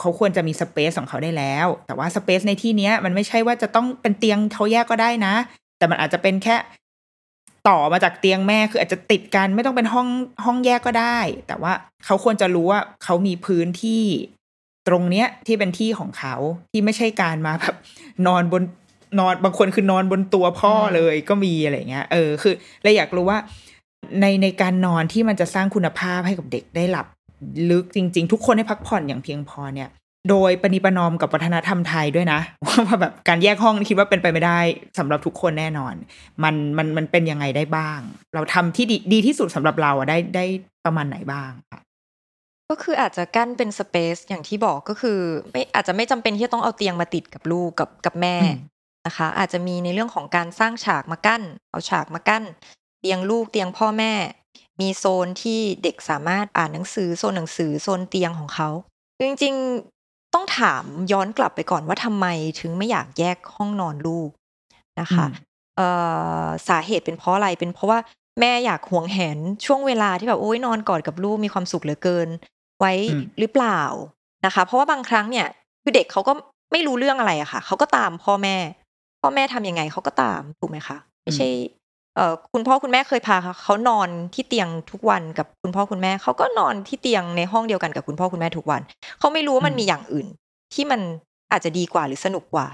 เขาควรจะมีสเปซของเขาได้แล้ว แต่ว่าสเปซในที่เนี้ย มันไม่ใช่ว่าจะต้องเป็นเตียงเขาแยกก็ได้นะ แต่มันอาจจะเป็นแค่ต่อมาจากเตียงแม่คืออาจจะติดกันไม่ต้องเป็นห้องห้องแยกก็ได้ แต่ว่าเขาควรจะรู้ว่าเขามีพื้นที่ ตรงเนี้ยที่เป็นที่ของเขาที่ไม่ใช่การมาแบบนอนบนนอนบางคนคือนอนบนตัวพ่อเลยก็มีอะไรเงี้ยเออคือเลยอยากรู้ว่าในในการนอนที่มันจะสร้างคุณภาพให้กับเด็กได้หลับลึกจริง ๆ ทุกคนให้พักผ่อนอย่างเพียงพอเนี่ย โดยปณิประนอมกับวัฒนธรรมไทยด้วยนะว่าแบบการแยกห้องนี่คิดว่าเป็นไปไม่ได้สำหรับทุกคนแน่นอน มันมันมันเป็นยังไงได้บ้าง เราทำที่ดีดีที่สุดสำหรับเราอะได้ได้ประมาณไหนบ้างค่ะ ก็คืออาจจะกั้นเป็น สเปซ อย่างที่บอก ก็คือไม่ อาจจะไม่จำเป็นที่จะต้องเอาเตียงมาติดกับลูก กับ กับแม่อืม นะคะ อาจจะมีในเรื่องของการสร้างฉากมากั้น เอาฉากมากั้น เตียงลูก เตียงพ่อแม่ มีโซนที่เด็กสามารถอ่านหนังสือ โซนหนังสือ โซนเตียงของเขา จริง ๆ ต้องถามย้อนกลับไปก่อนว่า ทำไมถึงไม่อยากแยกห้องนอนลูกนะคะอืมเอ่อ สาเหตุเป็นเพราะอะไร เป็นเพราะว่า แม่อยากห่วงแหนช่วงเวลาที่แบบโอ้ยนอนกอดกับลูกมีความสุขเหลือเกิน ไว้อืมหรือเปล่านะคะ เพราะว่าบางครั้งเนี่ยคือเด็กเขาก็ไม่รู้เรื่องอะไรอะค่ะเขาก็ตามพ่อแม่ พ่อแม่ทำยังไงเขาก็ตามถูกไหมคะไม่ใช่เอ่อคุณพ่อคุณแม่เคยพาเขาเขานอนที่เตียงทุกวันกับคุณพ่อคุณแม่เขาก็นอนที่เตียงในห้องเดียวกันกับคุณพ่อคุณแม่ทุกวันเขาไม่รู้ว่ามันมีอย่างอื่น ที่มันอาจจะดีกว่าหรือสนุกกว่า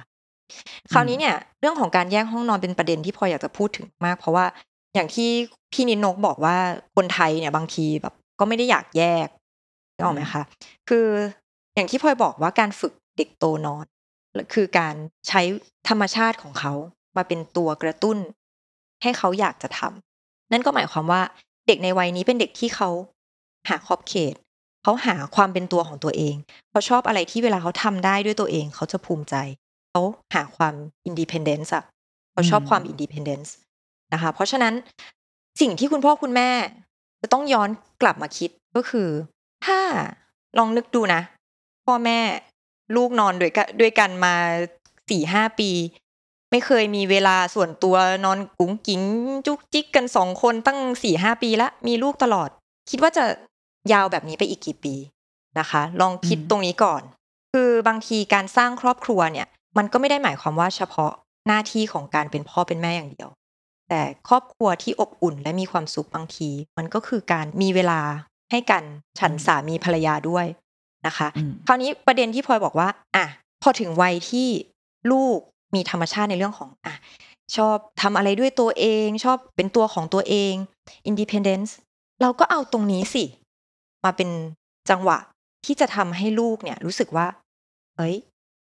คราวนี้เนี่ย เรื่องของการแยกห้องนอนเป็นประเด็นที่พลอยอยากจะพูดถึงมาก เพราะว่า อย่างที่พี่นินนกบอกว่าคนไทยเนี่ยบางทีแบบก็ไม่ได้อยากแยกนึกออกไหมคะ คืออย่างที่พลอยบอกว่าการฝึกเด็กโตนอนคือการใช้ธรรมชาติของเขามาเป็นตัวกระตุ้น ให้เขาอยากจะทำนั่นก็หมายความว่าเด็กในวัยนี้เป็นเด็กที่เขาหาขอบเขต เขาหาความเป็นตัวของตัวเอง เขาชอบอะไรที่เวลาเขาทำได้ด้วยตัวเอง เขาจะภูมิใจ เขาหาความ independence อะเขาชอบอืมความ independence นะคะ เพราะฉะนั้นสิ่งที่คุณพ่อคุณแม่ จะต้องย้อนกลับมาคิดก็คือ ถ้าลองนึกดูนะ พ่อแม่ลูกนอนด้วยกันด้วยกันมาสี่ห้าปี ไม่เคยมีเวลาส่วนตัวนอนกุ้งกิ้งจุกจิกกันสองคนตั้งสี่ห้าปีละมีลูกตลอด คิดว่าจะยาวแบบนี้ไปอีกกี่ปีนะคะ ลองคิดอืมตรงนี้ก่อน คือบางทีการสร้างครอบครัวเนี่ย มันก็ไม่ได้หมายความว่าเฉพาะหน้าที่ของการเป็นพ่อเป็นแม่อย่างเดียว แต่ครอบครัวที่อบอุ่นและมีความสุขบางที มันก็คือการมีเวลาให้กันฉันสามีภรรยาด้วยนะคะอืมคราวนี้ประเด็นที่พลอยบอกว่า อะ พอถึงวัยที่ลูกมีธรรมชาติในเรื่องของอะชอบทำอะไรด้วยตัวเอง ชอบเป็นตัวของตัวเอง independence เราก็เอาตรงนี้สิ มาเป็นจังหวะที่จะทำให้ลูกเนี่ยรู้สึกว่า เอ้ย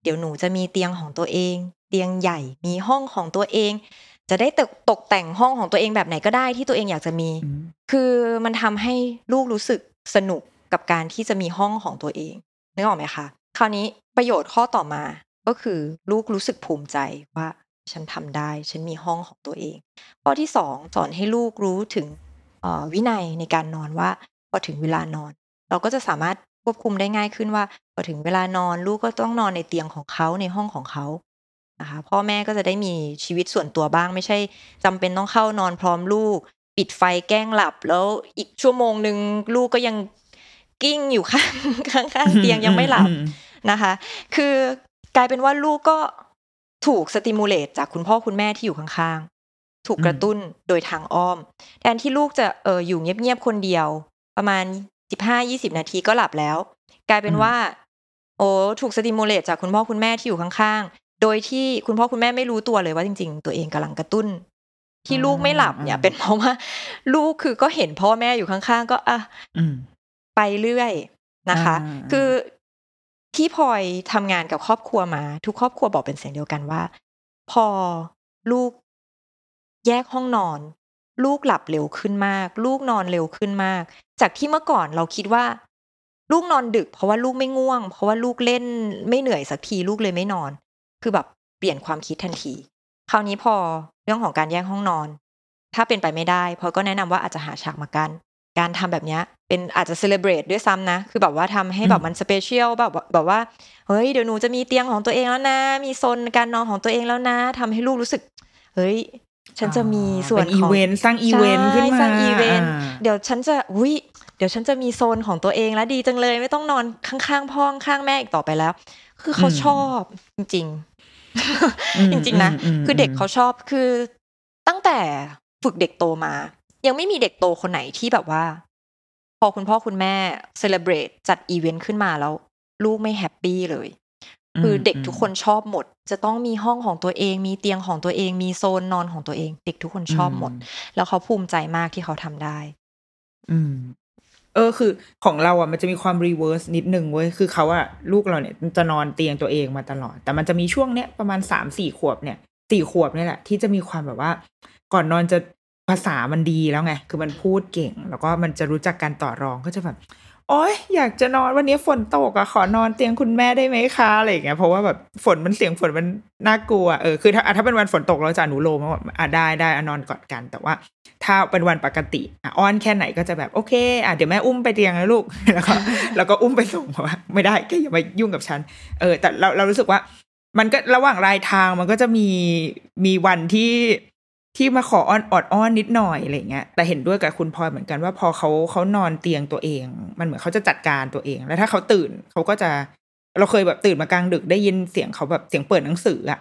เดี๋ยวหนูจะมีเตียงของตัวเอง เตียงใหญ่มีห้องของตัวเอง จะได้ตกตกแต่งห้องของตัวเองแบบไหนก็ได้ที่ตัวเองอยากจะมีอืมคือมันทำให้ลูกรู้สึกสนุกกับการที่จะมีห้องของตัวเองนึกออกไหมคะคราวนี้ประโยชน์ข้อต่อมาก็คือลูกรู้สึกภูมิใจว่าฉันทำได้ ฉันมีห้องของตัวเอง ข้อที่สองสอนให้ลูกรู้ถึงเอ่อวินัยในการนอนว่าพอถึงเวลานอน เราก็จะสามารถควบคุมได้ง่ายขึ้นว่าพอถึงเวลานอนลูกก็ต้องนอนในเตียงของเขาในห้องของเขา นะคะพ่อแม่ก็จะได้มีชีวิตส่วนตัวบ้าง ไม่ใช่จำเป็นต้องเข้านอนพร้อมลูก ปิดไฟแกล้งหลับ แล้วอีกชั่วโมงหนึ่งลูกก็ยังกิ้งอยู่ข้างข้างข้างเตียงยังไม่หลับอืมนะคะ คือกลายเป็นว่าลูกก็ถูกสติมูลเลตจากคุณพ่อคุณแม่ที่อยู่ข้างๆ ถูกกระตุ้นโดยทางอ้อม แทนที่ลูกจะเอออยู่เงียบๆคนเดียว ประมาณสิบห้ายี่สิบนาทีก็หลับแล้ว กลายเป็นอืมว่า โอ้ถูกสติมูลเลตจากคุณพ่อคุณแม่ที่อยู่ข้าง โดยที่คุณพ่อคุณแม่ไม่รู้ตัวเลยว่าจริง ๆ ตัวเองกำลังกระตุ้น ที่ลูกไม่หลับเนี่ย เป็นเพราะว่า ลูกคือก็เห็นพ่อแม่อยู่ข้างๆ ก็อะอืมไปเรื่อยนะคะอ่าคือที่พลอยทำงานกับครอบครัวมา ทุกครอบครัวบอกเป็นเสียงเดียวกันว่า พอลูกแยกห้องนอน ลูกหลับเร็วขึ้นมาก ลูกนอนเร็วขึ้นมาก จากที่เมื่อก่อนเราคิดว่า ลูกนอนดึก เพราะว่าลูกไม่ง่วง เพราะว่าลูกเล่นไม่เหนื่อยสักทีลูกเลยไม่นอน คือแบบเปลี่ยนความคิดทันที คราวนี้พอเรื่องของการแยกห้องนอน ถ้าเป็นไปไม่ได้พลอยก็แนะนำว่าอาจจะหาฉากมากันการทำแบบเนี้ยเป็นอาจจะ celebrate ด้วยซ้ำนะ คือแบบว่าทำให้แบบมัน special แบบว่าแบบว่า เฮ้ย เดี๋ยวหนูจะมีเตียงของตัวเองแล้วนะ มีโซนการนอนของตัวเองแล้วนะทำให้ลูกรู้สึก เฮ้ย ฉันจะมีส่วนเป็นอีของสร้างอีเวนต์ขึ้นมาใช่สร้างอีเวนต์อ่าเดี๋ยวฉันจะอุ้ยเดี๋ยวฉันจะมีโซนของตัวเองแล้วดีจังเลย ไม่ต้องนอนข้างๆพ่อข้างๆแม่อีกต่อไปแล้ว คือเขาชอบจริงอืมๆ จริงๆนะอืมอืมคือเด็กเขาชอบคือตั้งแต่ฝึกเด็กโตมา ยังไม่มีเด็กโตคนไหนที่แบบว่า พอคุณพ่อคุณแม่ celebrate จัดอีเวนต์ขึ้นมาแล้ว ลูกไม่ happy เลย คือเด็กทุกคนชอบหมด จะต้องมีห้องของตัวเอง มีเตียงของตัวเอง มีโซนนอนของตัวเอง เด็กทุกคนชอบหมด แล้วเขาภูมิใจมากที่เขาทำได้ อืมเออคือของเราอะมันจะมีความ reverse นิดนึงเว้ยคือเขาอะลูกเราเนี่ยจะนอนเตียงตัวเองมาตลอด แต่มันจะมีช่วงเนี้ยประมาณสามสี่ขวบเนี่ยสี่ขวบเนี่ยแหละ ที่จะมีความแบบว่า ก่อนนอนจะภาษามันดีแล้วไง คือมันพูดเก่ง แล้วก็มันจะรู้จักการต่อรองก็จะแบบ โอ๊ยอยากจะนอนวันนี้ฝนตกอะขอนอนเตียงคุณแม่ได้ไหมคะอะไรอย่างเงี้ยเพราะว่าแบบฝนมันเสียงฝนมันน่ากลัวเออคือถ้าถ้าเป็นวันฝนตกเราจะอนุโลมว่าอะได้ได้อนอนกอดกัน แต่ว่า ถ้าเป็นวันปกติอะอ้อนแค่ไหนก็จะแบบโอเคอะเดี๋ยวแม่อุ้มไปเตียงนะลูกแล้วก็แล้วก็อุ้มไปส่งเพราะว่าไม่ได้แกอย่ามายุ่งกับฉัน เออ แต่เราเรารู้สึกว่า มันก็ระหว่างรายทางมันก็จะมีมีวันที่ ที่มาขออ้อนออดอ้อนนิดหน่อยอะไรเงี้ยแต่เห็นด้วยกับคุณพลอยเหมือนกันว่าพอเขาเขานอนเตียงตัวเอง มันเหมือนเขาจะจัดการตัวเอง แล้วถ้าเขาตื่นเขาก็จะเราเคยแบบตื่นมากลางดึกได้ยินเสียงเขาแบบเสียงเปิดหนังสืออะ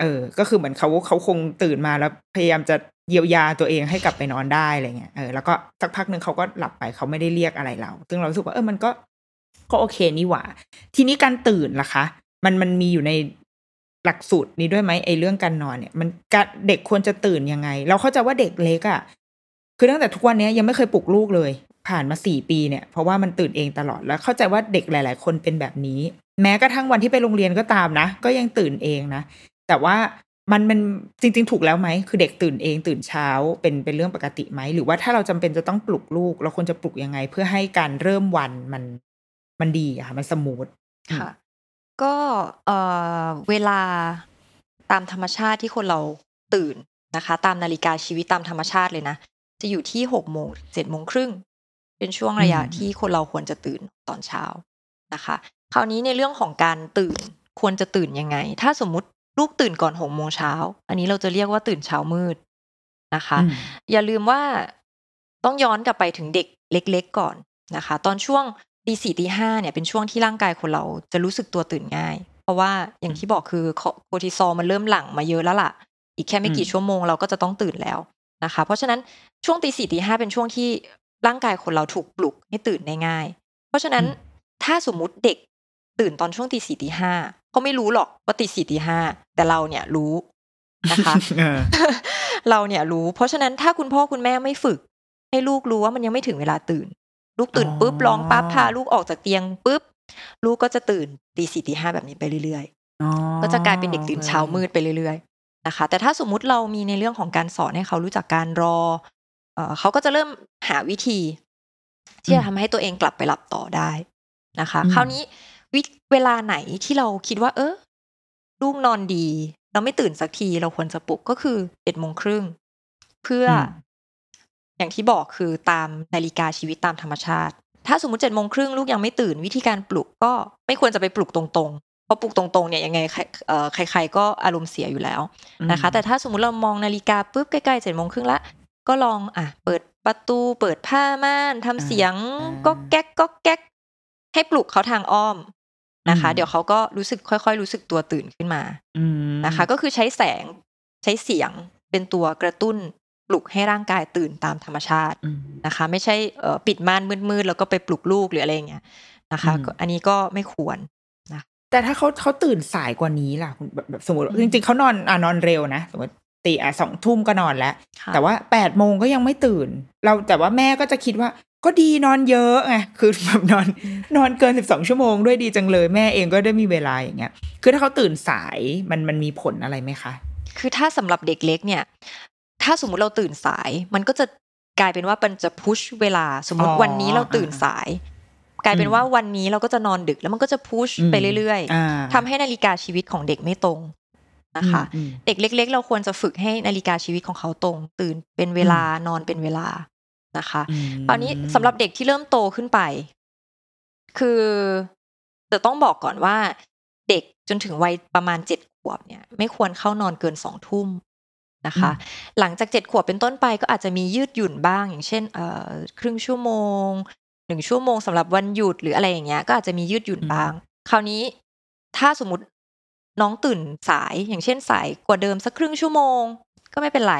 เออ ก็คือเหมือนเขาเขาคงตื่นมาแล้วพยายามจะเยียวยาตัวเองให้กลับไปนอนได้อะไรเงี้ยเออแล้วก็สักพักหนึ่งเขาก็หลับไปเขาไม่ได้เรียกอะไรเรา ซึ่งเราสึกว่าเออมันก็ก็โอเคนี่หว่า ทีนี้การตื่นล่ะคะ มันมันมีอยู่ใน หลักสูตรนี้ด้วยไหมไอ้เรื่องการนอนเนี่ย มันเด็กควรจะตื่นยังไง เราเข้าใจว่าเด็กเล็กอะ่ะคือตั้งแต่ทุกวันนี้ยังไม่เคยปลุกลูกเลย ผ่านมาสี่ปีเนี่ย เพราะว่ามันตื่นเองตลอดแล้วเข้าใจว่าเด็กหลาย ๆ คนเป็นแบบนี้ แม้กระทั่งวันที่ไปโรงเรียนก็ตามนะ ก็ยังตื่นเองนะ แต่ว่ามันมันจริง ๆ ถูกแล้วไหม คือเด็กตื่นเองตื่นเช้าเป็นเป็นเรื่องปกติไหม หรือว่าถ้าเราจำเป็นจะต้องปลุกลูก เราควรจะปลุกยังไง เพื่อให้การเริ่มวันมันมันดีอะค่ะมันสมูทค่ะ ก็ เอ่อ เวลาตามธรรมชาติที่คนเราตื่นนะคะ ตามนาฬิกาชีวิตตามธรรมชาติเลยนะ จะอยู่ที่หกโมงเจ็ดโมงครึ่ง เป็นช่วงระยะอืมที่คนเราควรจะตื่นตอนเช้านะคะ คราวนี้ในเรื่องของการตื่น ควรจะตื่นยังไง ถ้าสมมุติลูกตื่นก่อนหกโมงเช้า อันนี้เราจะเรียกว่าตื่นเช้ามืดนะคะ อืม อย่าลืมว่าต้องย้อนกลับไปถึงเด็กเล็ก ๆ ก่อนนะคะ ตอนช่วง ตีสี่ตีห้าเนี่ยเป็นช่วงที่ร่างกายคนเราจะรู้สึกตัวตื่นง่าย เพราะว่าอย่างที่บอกคือโคอร์ติซอลมันเริ่มหลั่งมาเยอะแล้วล่ะ อีกแค่ไม่กี่อืมชั่วโมงเราก็จะต้องตื่นแล้วนะคะ เพราะฉะนั้นช่วงตีสี่ตีห้าเป็นช่วงที่ร่างกายคนเราถูกปลุกให้ตื่นได้ง่าย เพราะฉะนั้นถ้าสมมุติเด็กตื่นตอนช่วงตีสี่ตีห้าเขาไม่รู้หรอกว่าตีสี่ตีห้าแต่เราเนี่ยรู้นะคะเออเราเนี่ยรู้ เพราะฉะนั้นถ้าคุณพ่อคุณแม่ไม่ฝึก ให้ลูกรู้ว่ามันยังไม่ถึงเวลาตื่น ลูกตื่นปุ๊บอ๋อร้องปั๊บพาลูกออกจากเตียงปุ๊บลูกก็จะตื่นตีสี่ตีห้าแบบนี้ไปเรื่อยอ๋อๆก็จะกลายเป็นเด็กตื่นเช้ามืดไปเรื่อยๆนะคะ แต่ถ้าสมมุติเรามีในเรื่องของการสอนให้เขารู้จักการรอเอ่อเขาก็จะเริ่มหาวิธี ที่จะทำให้ตัวเองกลับไปหลับต่อได้นะคะ คราวนี้วิเวลาไหนที่เราคิดว่า เออลูกนอนดี เราไม่ตื่นสักทีเราควรจะปลุกก็คือเอ็ดโมงครึ่งเพื่อ อมอย่างที่บอกคือตามนาฬิกาชีวิตตามธรรมชาติ ถ้าสมมติเจ็ดโมงครึ่งลูกยังไม่ตื่นวิธีการปลุกก็ไม่ควรจะไปปลุกตรงๆ เพราะปลุกตรงๆเนี่ยยังไงใครเอ่อใครๆก็อารมณ์เสียอยู่แล้วนะคะ แต่ถ้าสมมุติเรามองนาฬิกาปุ๊บใกล้ๆเจ็ดโมงครึ่งละก็ลองอะเปิดประตูเปิดผ้าม่านทำเสียงอ่าก็แก๊กก็แก๊ก ให้ปลุกเขาทางอ้อมนะคะอืมเดี๋ยวเขาก็รู้สึกค่อยๆ รู้สึกตัวตื่นขึ้นมาอืมนะคะ ก็คือใช้แสงใช้เสียงเป็นตัวกระตุ้น ปลุกให้ร่างกายตื่นตามธรรมชาติอืมนะคะ ไม่ใช่เอ่อปิดม่านมืดๆแล้วก็ไปปลุกลูกหรืออะไรอย่างเงี้ยนะคะอืมก็อันนี้ก็ไม่ควรแต่ถ้าเขาเขาตื่นสายกว่านี้ล่ะคุณแบบแบบสมมติจริงๆเขานอนอ่านอนเร็วนะสมมติตีอะสองทุ่มก็นอนแล้วค่ะแต่ว่าแปดโมงก็ยังไม่ตื่น เราแต่ว่าแม่ก็จะคิดว่าก็ดีนอนเยอะไงคือแบบนอนนอนเกินสิบสองชั่วโมงด้วยดีจังเลยแม่เองก็ได้มีเวลาอย่างเงี้ยคือถ้าเขาตื่นสายมันมันมีผลอะไรไหมคะ คือถ้าสำหรับเด็กเล็กเนี่ย ถ้าสมมุติเราตื่นสาย มันก็จะกลายเป็นว่ามันจะพุชเวลาสมมติอ๋อวันนี้เราตื่นสาย กลายเป็นว่าวันนี้เราก็จะนอนดึกแล้วมันก็จะพุชอืมไปเรื่อยอ่าๆทำให้นาฬิกาชีวิตของเด็กไม่ตรงนะคะอืมเด็กเล็ก ๆ เราควรจะฝึกให้นาฬิกาชีวิตของเขาตรง ตื่นเป็นเวลานอนเป็นเวลานะคะอืมคราวนี้สำหรับเด็กที่เริ่มโตขึ้นไป คือจะต้องบอกก่อนว่า เด็กจนถึงวัยประมาณเจ็ดขวบเนี่ย ไม่ควรเข้านอนเกินสองทุ่ม นะคะ หลังจากเจ็ดขวบเป็นต้นไปก็อาจจะมียืดหยุ่นบ้าง อย่างเช่นเอ่อครึ่งชั่วโมงหนึ่งชั่วโมงสำหรับวันหยุดหรืออะไรอย่างเงี้ยก็อาจจะมียืดหยุ่นบ้าง คราวนี้ถ้าสมมติน้องตื่นสายอย่างเช่นสายกว่าเดิมสักครึ่งชั่วโมง ก็ไม่เป็นไร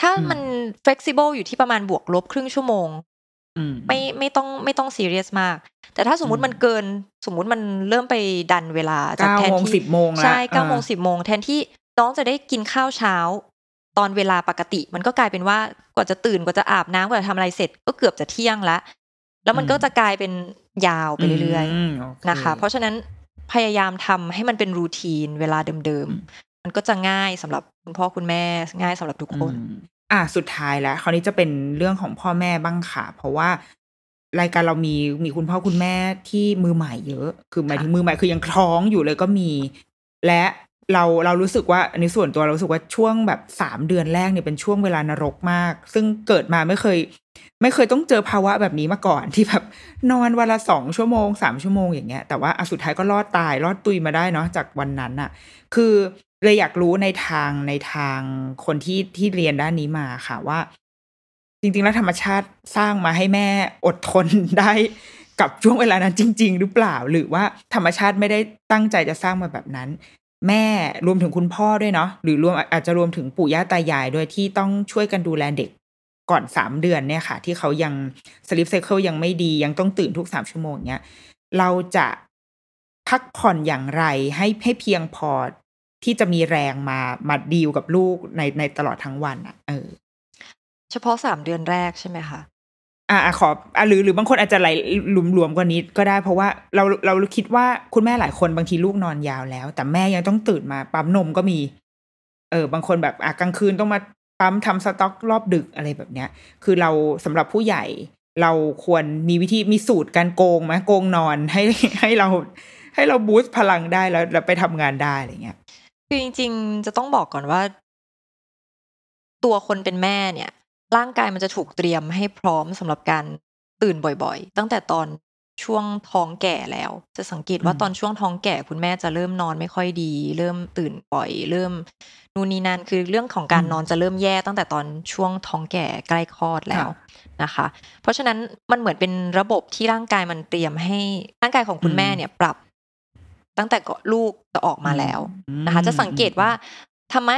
ถ้ามัน flexible อยู่ที่ประมาณบวกลบครึ่งชั่วโมงอืมไม่ไม่ต้องไม่ต้องซีเรียสมาก แต่ถ้าสมมุติอืมมันเกิน สมมุติมันเริ่มไปดันเวลาจากเก้าแทนโมงที่สิบโมงละใช่เก้าโมงอ่าสิบโมงแทนที่น้องจะได้กินข้าวเช้า ตอนเวลาปกติ มันก็กลายเป็นว่ากว่าจะตื่นกว่าจะอาบน้ำกว่าจะทำอะไรเสร็จก็เกือบจะเที่ยงละแล้วมันก็จะกลายเป็นยาวไปเรื่อยมโอเๆนะคะ เพราะฉะนั้นพยายามทำให้มันเป็นรูทีนเวลาเดิมอืมๆมันก็จะง่ายสำหรับคุณพ่อคุณแม่ง่ายสำหรับทุกคนอืมอะสุดท้ายแล้ว คราวนี้จะเป็นเรื่องของพ่อแม่บ้างค่ะ เพราะว่ารายการเรามีมีคุณพ่อคุณแม่ที่มือใหม่เยอะ คือหมายถึงมือใหม่คือยังท้องอยู่เลยก็มี และ เราเรารู้สึกว่าในส่วนตัวเรารู้สึกว่าช่วงแบบสามเดือนแรกเนี่ยเป็นช่วงเวลานรกมาก ซึ่งเกิดมาไม่เคย ไม่เคยต้องเจอภาวะแบบนี้มาก่อนที่แบบนอนวันละสองชั่วโมงสามชั่วโมงอย่างเงี้ยแต่ว่าอสุดท้ายก็รอดตาย รอดตุยมาได้เนาะจากวันนั้นอะคือเลยอยากรู้ในทางในทางคนที่ที่เรียนด้านนี้มาค่ะว่า จริง ๆ แล้วธรรมชาติสร้างมาให้แม่อดทนได้กับช่วงเวลานั้นจริง ๆ หรือเปล่า หรือว่าธรรมชาติไม่ได้ตั้งใจจะสร้างมาแบบนั้น แม่รวมถึงคุณพ่อด้วยเนาะหรือรวมอาจจะรวมถึงปู่ย่าตายายด้วยที่ต้องช่วยกันดูแลเด็กก่อนสามเดือนเนี่ยค่ะ ที่เขายังสลิปไซเคิลยังไม่ดียังต้องตื่นทุกสามชั่วโมงเนี้ยเราจะพักผ่อนอย่างไรให้ให้เพียงพอที่จะมีแรงมามาดีลกับลูกในในตลอดทั้งวันอะ เออ เฉพาะสามเดือนแรกใช่ไหมคะ อะอะขออะหรือหรือบางคนอาจจะไหลรวมๆกว่านี้ก็ได้ เพราะว่าเราเราคิดว่าคุณแม่หลายคนบางทีลูกนอนยาวแล้ว แต่แม่ยังต้องตื่นมาปั๊มนมก็มี เออบางคนแบบอะกลางคืนต้องมาปั๊มทำสต็อกรอบดึกอะไรแบบเนี้ย คือเราสำหรับผู้ใหญ่ เราควรมีวิธีมีสูตรการโกงไหมโกงนอนให้ให้เราให้เราบูสต์พลังได้แล้วแล้วไปทำงานได้อะไรเงี้ยคือจริง ๆ จะต้องบอกก่อนว่า ตัวคนเป็นแม่เนี่ย ร่างกายมันจะถูกเตรียมให้พร้อมสำหรับการตื่นบ่อยๆ ตั้งแต่ตอนช่วงท้องแก่แล้ว จะสังเกตว่าอืมตอนช่วงท้องแก่คุณแม่จะเริ่มนอนไม่ค่อยดี เริ่มตื่นบ่อย เริ่มนู่นนี่นั่นคือเรื่องของการนอนจะเริ่มแย่ตั้งแต่ตอนช่วงท้องแก่ใกล้คลอดแล้วนะคะ เพราะฉะนั้นมันเหมือนเป็นระบบที่ร่างกายมันเตรียมให้ร่างกายของคุณแม่เนี่ยปรับตั้งแต่ก่อนลูกจะออกมาแล้วนะคะ จะสังเกตว่า ทำไม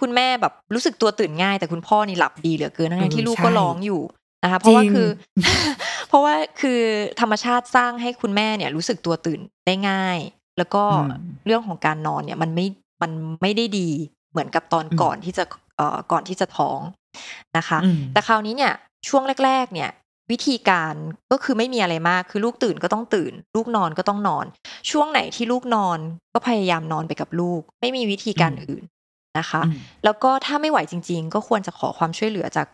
คุณแม่แบบรู้สึกตัวตื่นง่าย แต่คุณพ่อนี่หลับดีเหลือเกินทั้งเออๆที่ลูกใช่ก็ร้องอยู่นะคะเพราะว่าจริงคือ เพราะว่าคือธรรมชาติสร้างให้คุณแม่เนี่ย รู้สึกตัวตื่นได้ง่าย แล้วก็อืมเรื่องของการนอนเนี่ย มันไม่มันไม่ได้ดีเหมือนกับตอนอืมก่อนที่จะเอ่อก่อนที่จะท้องนะคะอืมแต่คราวนี้เนี่ยช่วงแรก ๆ เนี่ย วิธีการก็คือไม่มีอะไรมากคือลูกตื่นก็ต้องตื่น ลูกนอนก็ต้องนอน ช่วงไหนที่ลูกนอนก็พยายามนอนไปกับลูก ไม่มีวิธีการอืมอื่น นะคะอืมแล้วก็ถ้าไม่ไหวจริง ๆ ก็ควรจะขอความช่วยเหลือจาก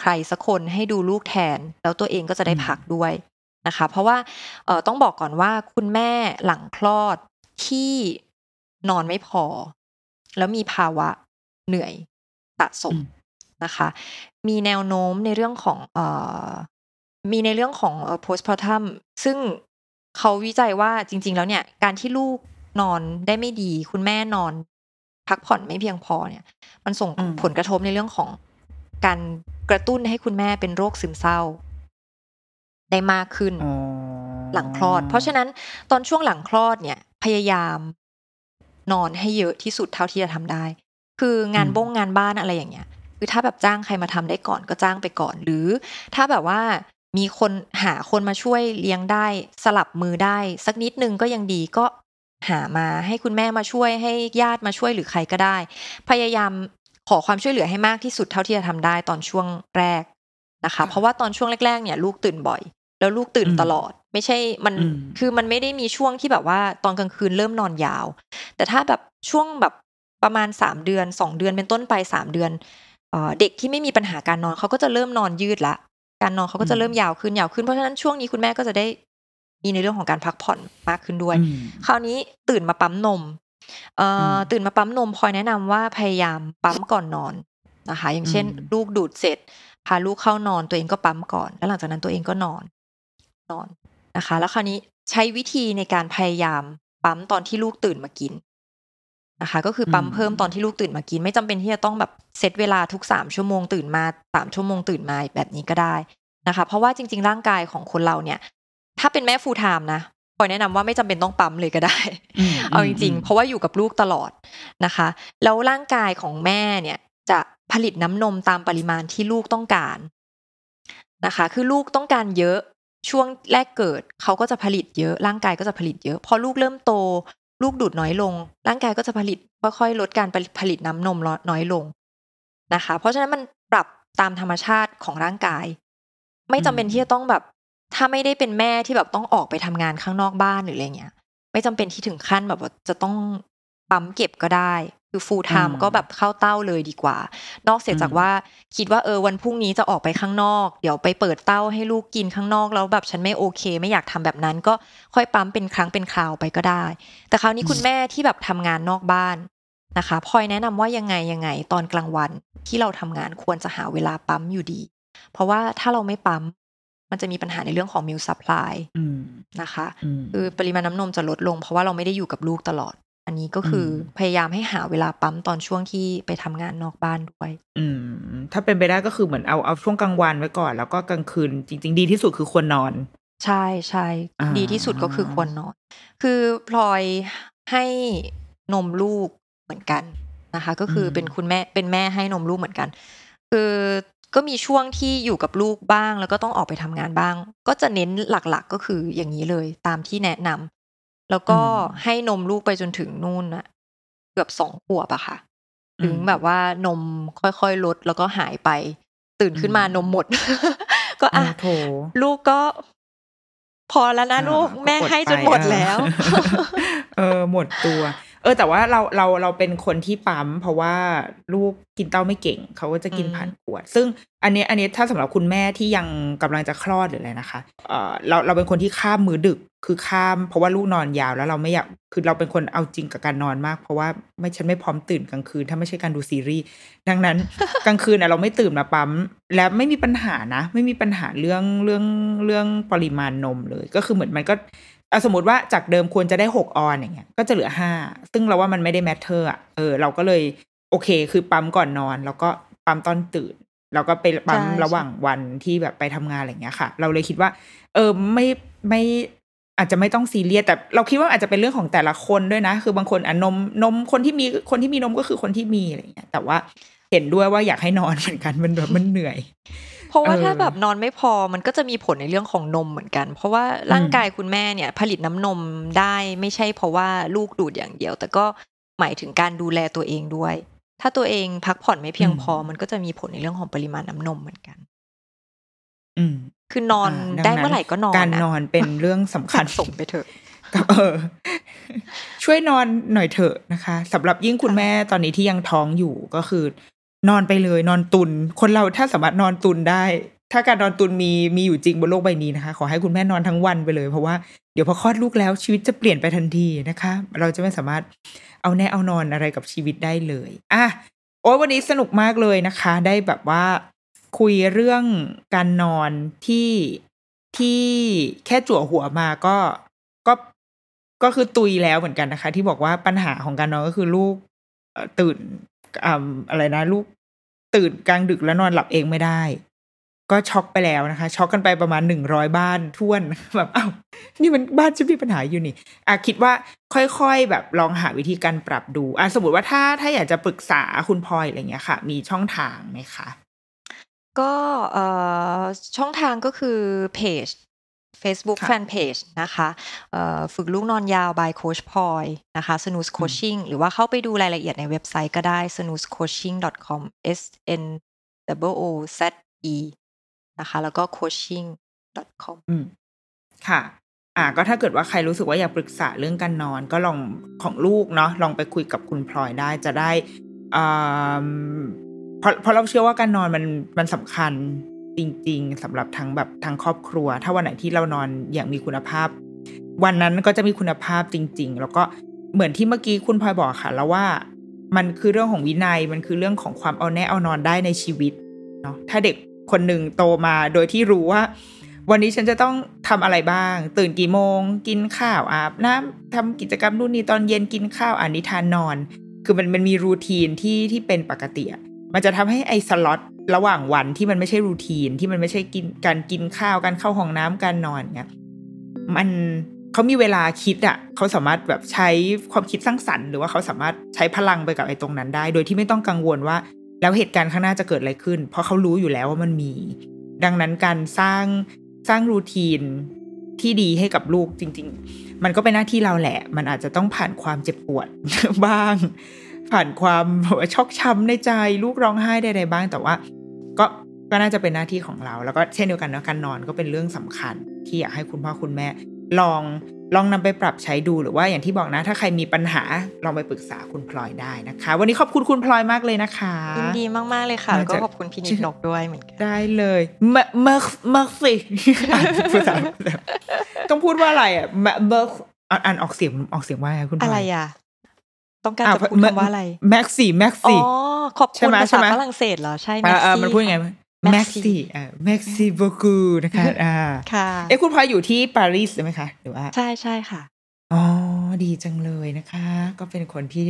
ใครสักคนให้ดูลูกแทน แล้วตัวเองก็จะได้พักด้วยนะคะ เพราะว่าเออต้องบอกก่อนว่าคุณแม่หลังคลอดที่นอนไม่พอ แล้วมีภาวะเหนื่อยสะสมอืมนะคะ มีแนวโน้มในเรื่องของเอ่อมีในเรื่องของเอ่อ postpartum ซึ่งเขาวิจัยว่าจริง ๆ แล้วเนี่ย การที่ลูกนอนได้ไม่ดี คุณแม่นอน พักผ่อนไม่เพียงพอเนี่ย มันส่งอืมผลกระทบในเรื่องของการกระตุ้นให้คุณแม่เป็นโรคซึมเศร้า ได้มากขึ้นอ๋อหลังคลอด เพราะฉะนั้นตอนช่วงหลังคลอดเนี่ย พยายามนอนให้เยอะที่สุดเท่าที่จะทำได้ คืองานบ้งงานบ้านอะไรอย่างเงี้ยคือถ้าแบบจ้างใครมาทำได้ก่อนก็จ้างไปก่อน หรือถ้าแบบว่ามีคนหาคนมาช่วยเลี้ยงได้สลับมือได้ สักนิดนึงก็ยังดีก็ หามาให้คุณแม่มาช่วยให้ญาติมาช่วยหรือใครก็ได้ พยายามขอความช่วยเหลือให้มากที่สุดเท่าที่จะทำได้ตอนช่วงแรกนะคะ เพราะว่าตอนช่วงแรก ๆ เนี่ย ลูกตื่นบ่อย แล้วลูกตื่นตลอด ไม่ใช่มันอืมคือมันไม่ได้มีช่วงที่แบบว่าตอนกลางคืนเริ่มนอนยาว แต่ถ้าแบบช่วงแบบประมาณสามเดือนสองเดือนเป็นต้นไปสามเดือนเอ่อเด็กที่ไม่มีปัญหาการนอนเขาก็จะเริ่มนอนยืดละการนอนเขาก็จะเริ่มยาวขึ้นยาวขึ้นเพราะฉะนั้นช่วงนี้คุณแม่ก็จะได้ มีในเรื่องของการพักผ่อนมากขึ้นด้วยอืมคราวนี้ตื่นมาปั๊มนมเอ่ออมตื่นมาปั๊มนมพลอยแนะนำว่าพยายามปั๊มก่อนนอนนะคะ อย่างเช่นอืมลูกดูดเสร็จ พาลูกเข้านอนตัวเองก็ปั๊มก่อน แล้วหลังจากนั้นตัวเองก็นอนนอนนะคะ แล้วคราวนี้ใช้วิธีในการพยายามปั๊มตอนที่ลูกตื่นมากินนะคะ ก็คือปั๊มอืมเพิ่มตอนที่ลูกตื่นมากิน ไม่จำเป็นที่จะต้องแบบเซตเวลาทุกสามชั่วโมงตื่นมาสามชั่วโมงตื่นมาแบบนี้ก็ได้นะคะ เพราะว่าจริง ๆ ร่างกายของคนเราเนี่ย ถ้าเป็นแม่ฟูลไทม์นะพลอยแนะนำว่าไม่จำเป็นต้องปั๊มเลยก็ได้มเอาจริงมๆเพราะว่าอยู่กับลูกตลอดนะคะ แล้วร่างกายของแม่เนี่ยจะผลิตน้ำนมตามปริมาณที่ลูกต้องการนะคะ คือลูกต้องการเยอะช่วงแรกเกิดเขาก็จะผลิตเยอะ ร่างกายก็จะผลิตเยอะ พอลูกเริ่มโต ลูกดูดน้อยลง ร่างกายก็จะผลิตค่อยๆลดการผลิตน้ำนมน้อยลงนะคะ เพราะฉะนั้นมันปรับตามธรรมชาติของร่างกาย ไม่จำเป็นที่จะต้องแบบ ถ้าไม่ได้เป็นแม่ที่แบบต้องออกไปทำงานข้างนอกบ้านหรืออะไรเงี้ย ไม่จำเป็นที่ถึงขั้นแบบว่าจะต้องปั๊มเก็บก็ได้ คือ full time อืมก็แบบเข้าเต้าเลยดีกว่า นอกเสียจากอืมว่าคิดว่าเออวันพรุ่งนี้จะออกไปข้างนอก เดี๋ยวไปเปิดเต้าให้ลูกกินข้างนอกแล้วแบบฉันไม่โอเค ไม่อยากทำแบบนั้นก็ค่อยปั๊มเป็นครั้งเป็นคราวไปก็ได้ แต่คราวนี้คุณแม่ที่แบบทำงานนอกบ้านนะคะพลอยแนะนำว่ายังไงยังไงตอนกลางวันที่เราทำงานควรจะหาเวลาปั๊มอยู่ดี เพราะว่าถ้าเราไม่ปั๊ม มันจะมีปัญหาในเรื่องของ milk supply อืมนะคะอืมคือปริมาณน้ำนมจะลดลง เพราะว่าเราไม่ได้อยู่กับลูกตลอด อันนี้ก็คืออมพยายามให้หาเวลาปั๊มตอนช่วงที่ไปทำงานนอกบ้านด้วย อืม ถ้าเป็นไปได้ก็คือเหมือนเอาเอาช่วงกลางวันไว้ก่อน แล้วก็กลางคืนจริง ๆ ดีที่สุดคือควรนอน ใช่ใช่อ่าดีที่สุดก็คือควรนอน คือพลอยให้นมลูกเหมือนกันนะคะ ก็คือเป็นคุณแม่เป็นแม่ให้นมลูกเหมือนกัน คือ ก็มีช่วงที่อยู่กับลูกบ้าง แล้วก็ต้องออกไปทำงานบ้าง ก็จะเน้นหลักๆก็คืออย่างนี้เลย ตามที่แนะนำแล้วก็ให้นมลูกไปจนถึงนู่นนะเกือบสองขวบอะค่ะ ถึงแบบว่านมค่อยๆลดแล้วก็หายไป ตื่นขึ้นมานมหมด ก็อะโถลูกก็พอแล้วนะลูกอ่าแม่อดให้จนไปหมดอะแล้ว เออหมดตัวเออแต่ว่าเราเราเราเป็นคนที่ปั๊ม เพราะว่าลูกกินเต้าไม่เก่ง เขาก็จะกินอืมผ่านขวด ซึ่งอันนี้อันนี้ถ้าสำหรับคุณแม่ที่ยังกำลังจะคลอดหรืออะไรนะคะเออเราเราเป็นคนที่ข้ามมือดึกคือข้าม เพราะว่าลูกนอนยาวแล้วเราไม่อยากคือเราเป็นคนเอาจริงกับการนอนมาก เพราะว่าไม่ฉันไม่พร้อมตื่นกลางคืน ถ้าไม่ใช่การดูซีรีส์ดังนั้นกลางคืนน่ะเราไม่ตื่นมาปั๊ม และไม่มีปัญหานะ ไม่มีปัญหาเรื่องเรื่องเรื่องปริมาณนมเลย ก็คือเหมือนมันก็ อะสมมติว่าจากเดิมควรจะได้หกออนซ์อย่างเงี้ยก็จะเหลือห้าซึ่งเราว่ามันไม่ได้ matter อะเออเราก็เลยโอเค คือปั๊มก่อนนอน แล้วก็ปั๊มตอนตื่นแล้วก็ไปปั๊มใช่ระหว่างวันที่แบบไปทำงานอะไรอย่างเงี้ยค่ะ เราเลยคิดว่า เออไม่ไม่อาจจะไม่ต้องซีเรียสแต่เราคิดว่าอาจจะเป็นเรื่องของแต่ละคนด้วยนะ คือบางคนอะนมนมคนที่มีคนที่มีนมก็คือคนที่มีอะไรอย่างเงี้ยแต่ว่าเห็นด้วยว่าอยากให้นอนเหมือนกันมันแบบมันเหนื่อยเพ ราะว่าเออถ้าแบบนอนไม่พอมันก็จะมีผลในเรื่องของนมเหมือนกัน เพราะว่าร่างกายคุณแม่เนี่ย ผลิตน้ำนมได้ไม่ใช่เพราะว่าลูกดูดอย่างเดียว แต่ก็หมายถึงการดูแลตัวเองด้วย ถ้าตัวเองพักผ่อนไม่เพียงพอ มันก็จะมีผลในเรื่องของปริมาณน้ำนมเหมือนกัน อืมคือนอนอ่าได้ดังนั้นเมื่อไหร่ก็นอนการอะนอนเป็นเรื่องสำคัสะญสมไปเถอะกับเออ ช่วยนอนหน่อยเถอะนะคะสำหรับยิ่งคุณแม่ตอนนี้ที่ยังท้องอยู่ก็คือ นอนไปเลยนอนตุน คนเราถ้าสามารถนอนตุนได้ ถ้าการนอนตุนมีมีอยู่จริงบนโลกใบนี้นะคะ ขอให้คุณแม่นอนทั้งวันไปเลยเพราะว่าเดี๋ยวพอคลอดลูกแล้วชีวิตจะเปลี่ยนไปทันทีนะคะ เราจะไม่สามารถเอาแน่เอานอนอะไรกับชีวิตได้เลยอะโอ้ยวันนี้สนุกมากเลยนะคะ ได้แบบว่าคุยเรื่องการนอนที่ที่แค่จั่วหัวมาก็ก็ก็คือตุยแล้วเหมือนกันนะคะ ที่บอกว่าปัญหาของการนอนก็คือลูกตื่นอ่าอะไรนะ ลูก ตื่นกลางดึกแล้วนอนหลับเองไม่ได้ ก็ช็อกไปแล้วนะคะ ช็อกกันไปประมาณหนึ่งร้อยบ้านท่วนแบบเอ้านี่มันบ้านจะมีปัญหาอยู่นี่อะคิดว่าค่อยๆ แบบลองหาวิธีการปรับดูอะสมมติว่าถ้าถ้าอยากจะปรึกษาคุณพลอยอะไรเงี้ยค่ะ มีช่องทางไหมคะก็เอ่อช่องทางก็คือเพจ Facebook ค่ะ Fanpage นะคะเอ่อฝึกลูกนอนยาว by Coach Ploy นะคะ Snooze Coaching หรือว่าเข้าไปดูรายละเอียดในเว็บไซต์ก็ได้ snoozecoaching.com s n o o z e นะคะ แล้วก็ coaching.com อืมค่ะ อ่า ก็ถ้าเกิดว่าใครรู้สึกว่าอยากปรึกษาเรื่องการนอน ก็ลองของลูกเนาะลองไปคุยกับคุณพลอยได้จะได้อ่าเพราะเพราะเราเชื่อว่าการนอนมันมันสำคัญ จริง ๆสำหรับทั้งแบบทั้งครอบครัว ถ้าวันไหนที่เรานอนอย่างมีคุณภาพ วันนั้นก็จะมีคุณภาพจริง ๆ แล้วก็เหมือนที่เมื่อกี้คุณพลอยบอกค่ะ แล้วว่ามันคือเรื่องของวินัยมันคือเรื่องของความเอาแน่เอานอนได้ในชีวิตเนาะถ้าเด็กคนหนึ่งโตมาโดยที่รู้ว่า วันนี้ฉันจะต้องทำอะไรบ้าง ตื่นกี่โมง กินข้าวอาบน้ำทำกิจกรรมนู่นนี่ตอนเย็นกินข้าวอ่านนิทานนอน คือมันมันมีรูทีนที่ที่เป็นปกติมันจะทำให้ไอ้สล็อต ระหว่างวันที่มันไม่ใช่รูทีนที่มันไม่ใช่กินการกินข้าวการเข้าห้องน้ำการนอนเงี้ยมันเขามีเวลาคิดอะเขาสามารถแบบใช้ความคิดสร้างสรรค์ หรือว่าเขาสามารถใช้พลังไปกับไอ้ตรงนั้นได้ โดยที่ไม่ต้องกังวลว่า แล้วเหตุการณ์ข้างหน้าจะเกิดอะไรขึ้น เพราะเขารู้อยู่แล้วว่ามันมี ดังนั้นการสร้างสร้างรูทีนที่ดีให้กับลูกจริง ๆ มันก็เป็นหน้าที่เราแหละ มันอาจจะต้องผ่านความเจ็บปวดบ้าง ผ่านความแบบว่าชอกช้ำในใจ ลูกร้องไห้ใดๆบ้าง แต่ว่า ก็ก็น่าจะเป็นหน้าที่ของเรา แล้วก็เช่นเดียวกันนะการนอนก็เป็นเรื่องสำคัญ ที่อยากให้คุณพ่อคุณแม่ ลองลองนำไปปรับใช้ดูหรือว่าอย่างที่บอกนะ ถ้าใครมีปัญหาลองไปปรึกษาคุณพลอยได้นะคะ วันนี้ขอบคุณคุณพลอยมากเลยนะคะยินดีมาก ๆ เลยค่ะมาแล้วก็จากขอบคุณพี่นิดนกด้วยเหมือนกันได้เลยเมเมอร์เมอร์สิอ่านภาษาต้องพูดว่าอะไรอะเมเมอร์อ่านออกเสียงออกเสียงว่าไงคุณพลอะไรยอะ ต้องการจะพูดคำว่าอะไรแม็กซี่แม็กอ๋อซี่ขอบใช่คุณไหมภาใช่ษาไหมฝรั่งเศสเหรอใช่เออเออ Merci มันพูดยังไงค่ะแม็ก Merci ซี่อ่าแม็กซี่บกูนะคะอ่าค่ะเอ๊ะคุณพลอยอยู่ที่ปารีสใช่ไหมคะหรือว่าใช่ใช่ค่ะอ๋อดีจังเลยนะคะ ก็เป็นคนที่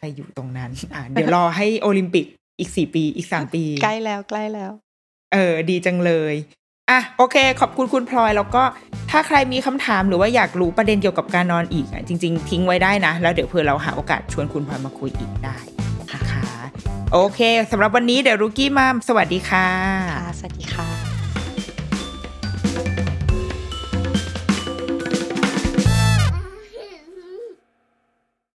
ไปอยู่ตรงนั้น อ่าเดี๋ยวรอให้โอลิมปิกอีกสี่ปีอีกสามปี ใกล้แล้วใกล้แล้ว เออ ดีจังเลย อะโอเค ขอบคุณคุณพลอยแล้วก็ถ้าใครมีคำถามหรือว่าอยากรู้ประเด็นเกี่ยวกับการนอนอีกอะจริง ๆ ทิ้งไว้ได้นะ แล้วเดี๋ยวเผื่อเราหาโอกาสชวนคุณพลอยมาคุยอีกได้นะคะโอเคสำหรับวันนี้เดี๋ยวรุกี้มามสวัสดีค่ะค่ะสวัสดีค่ะ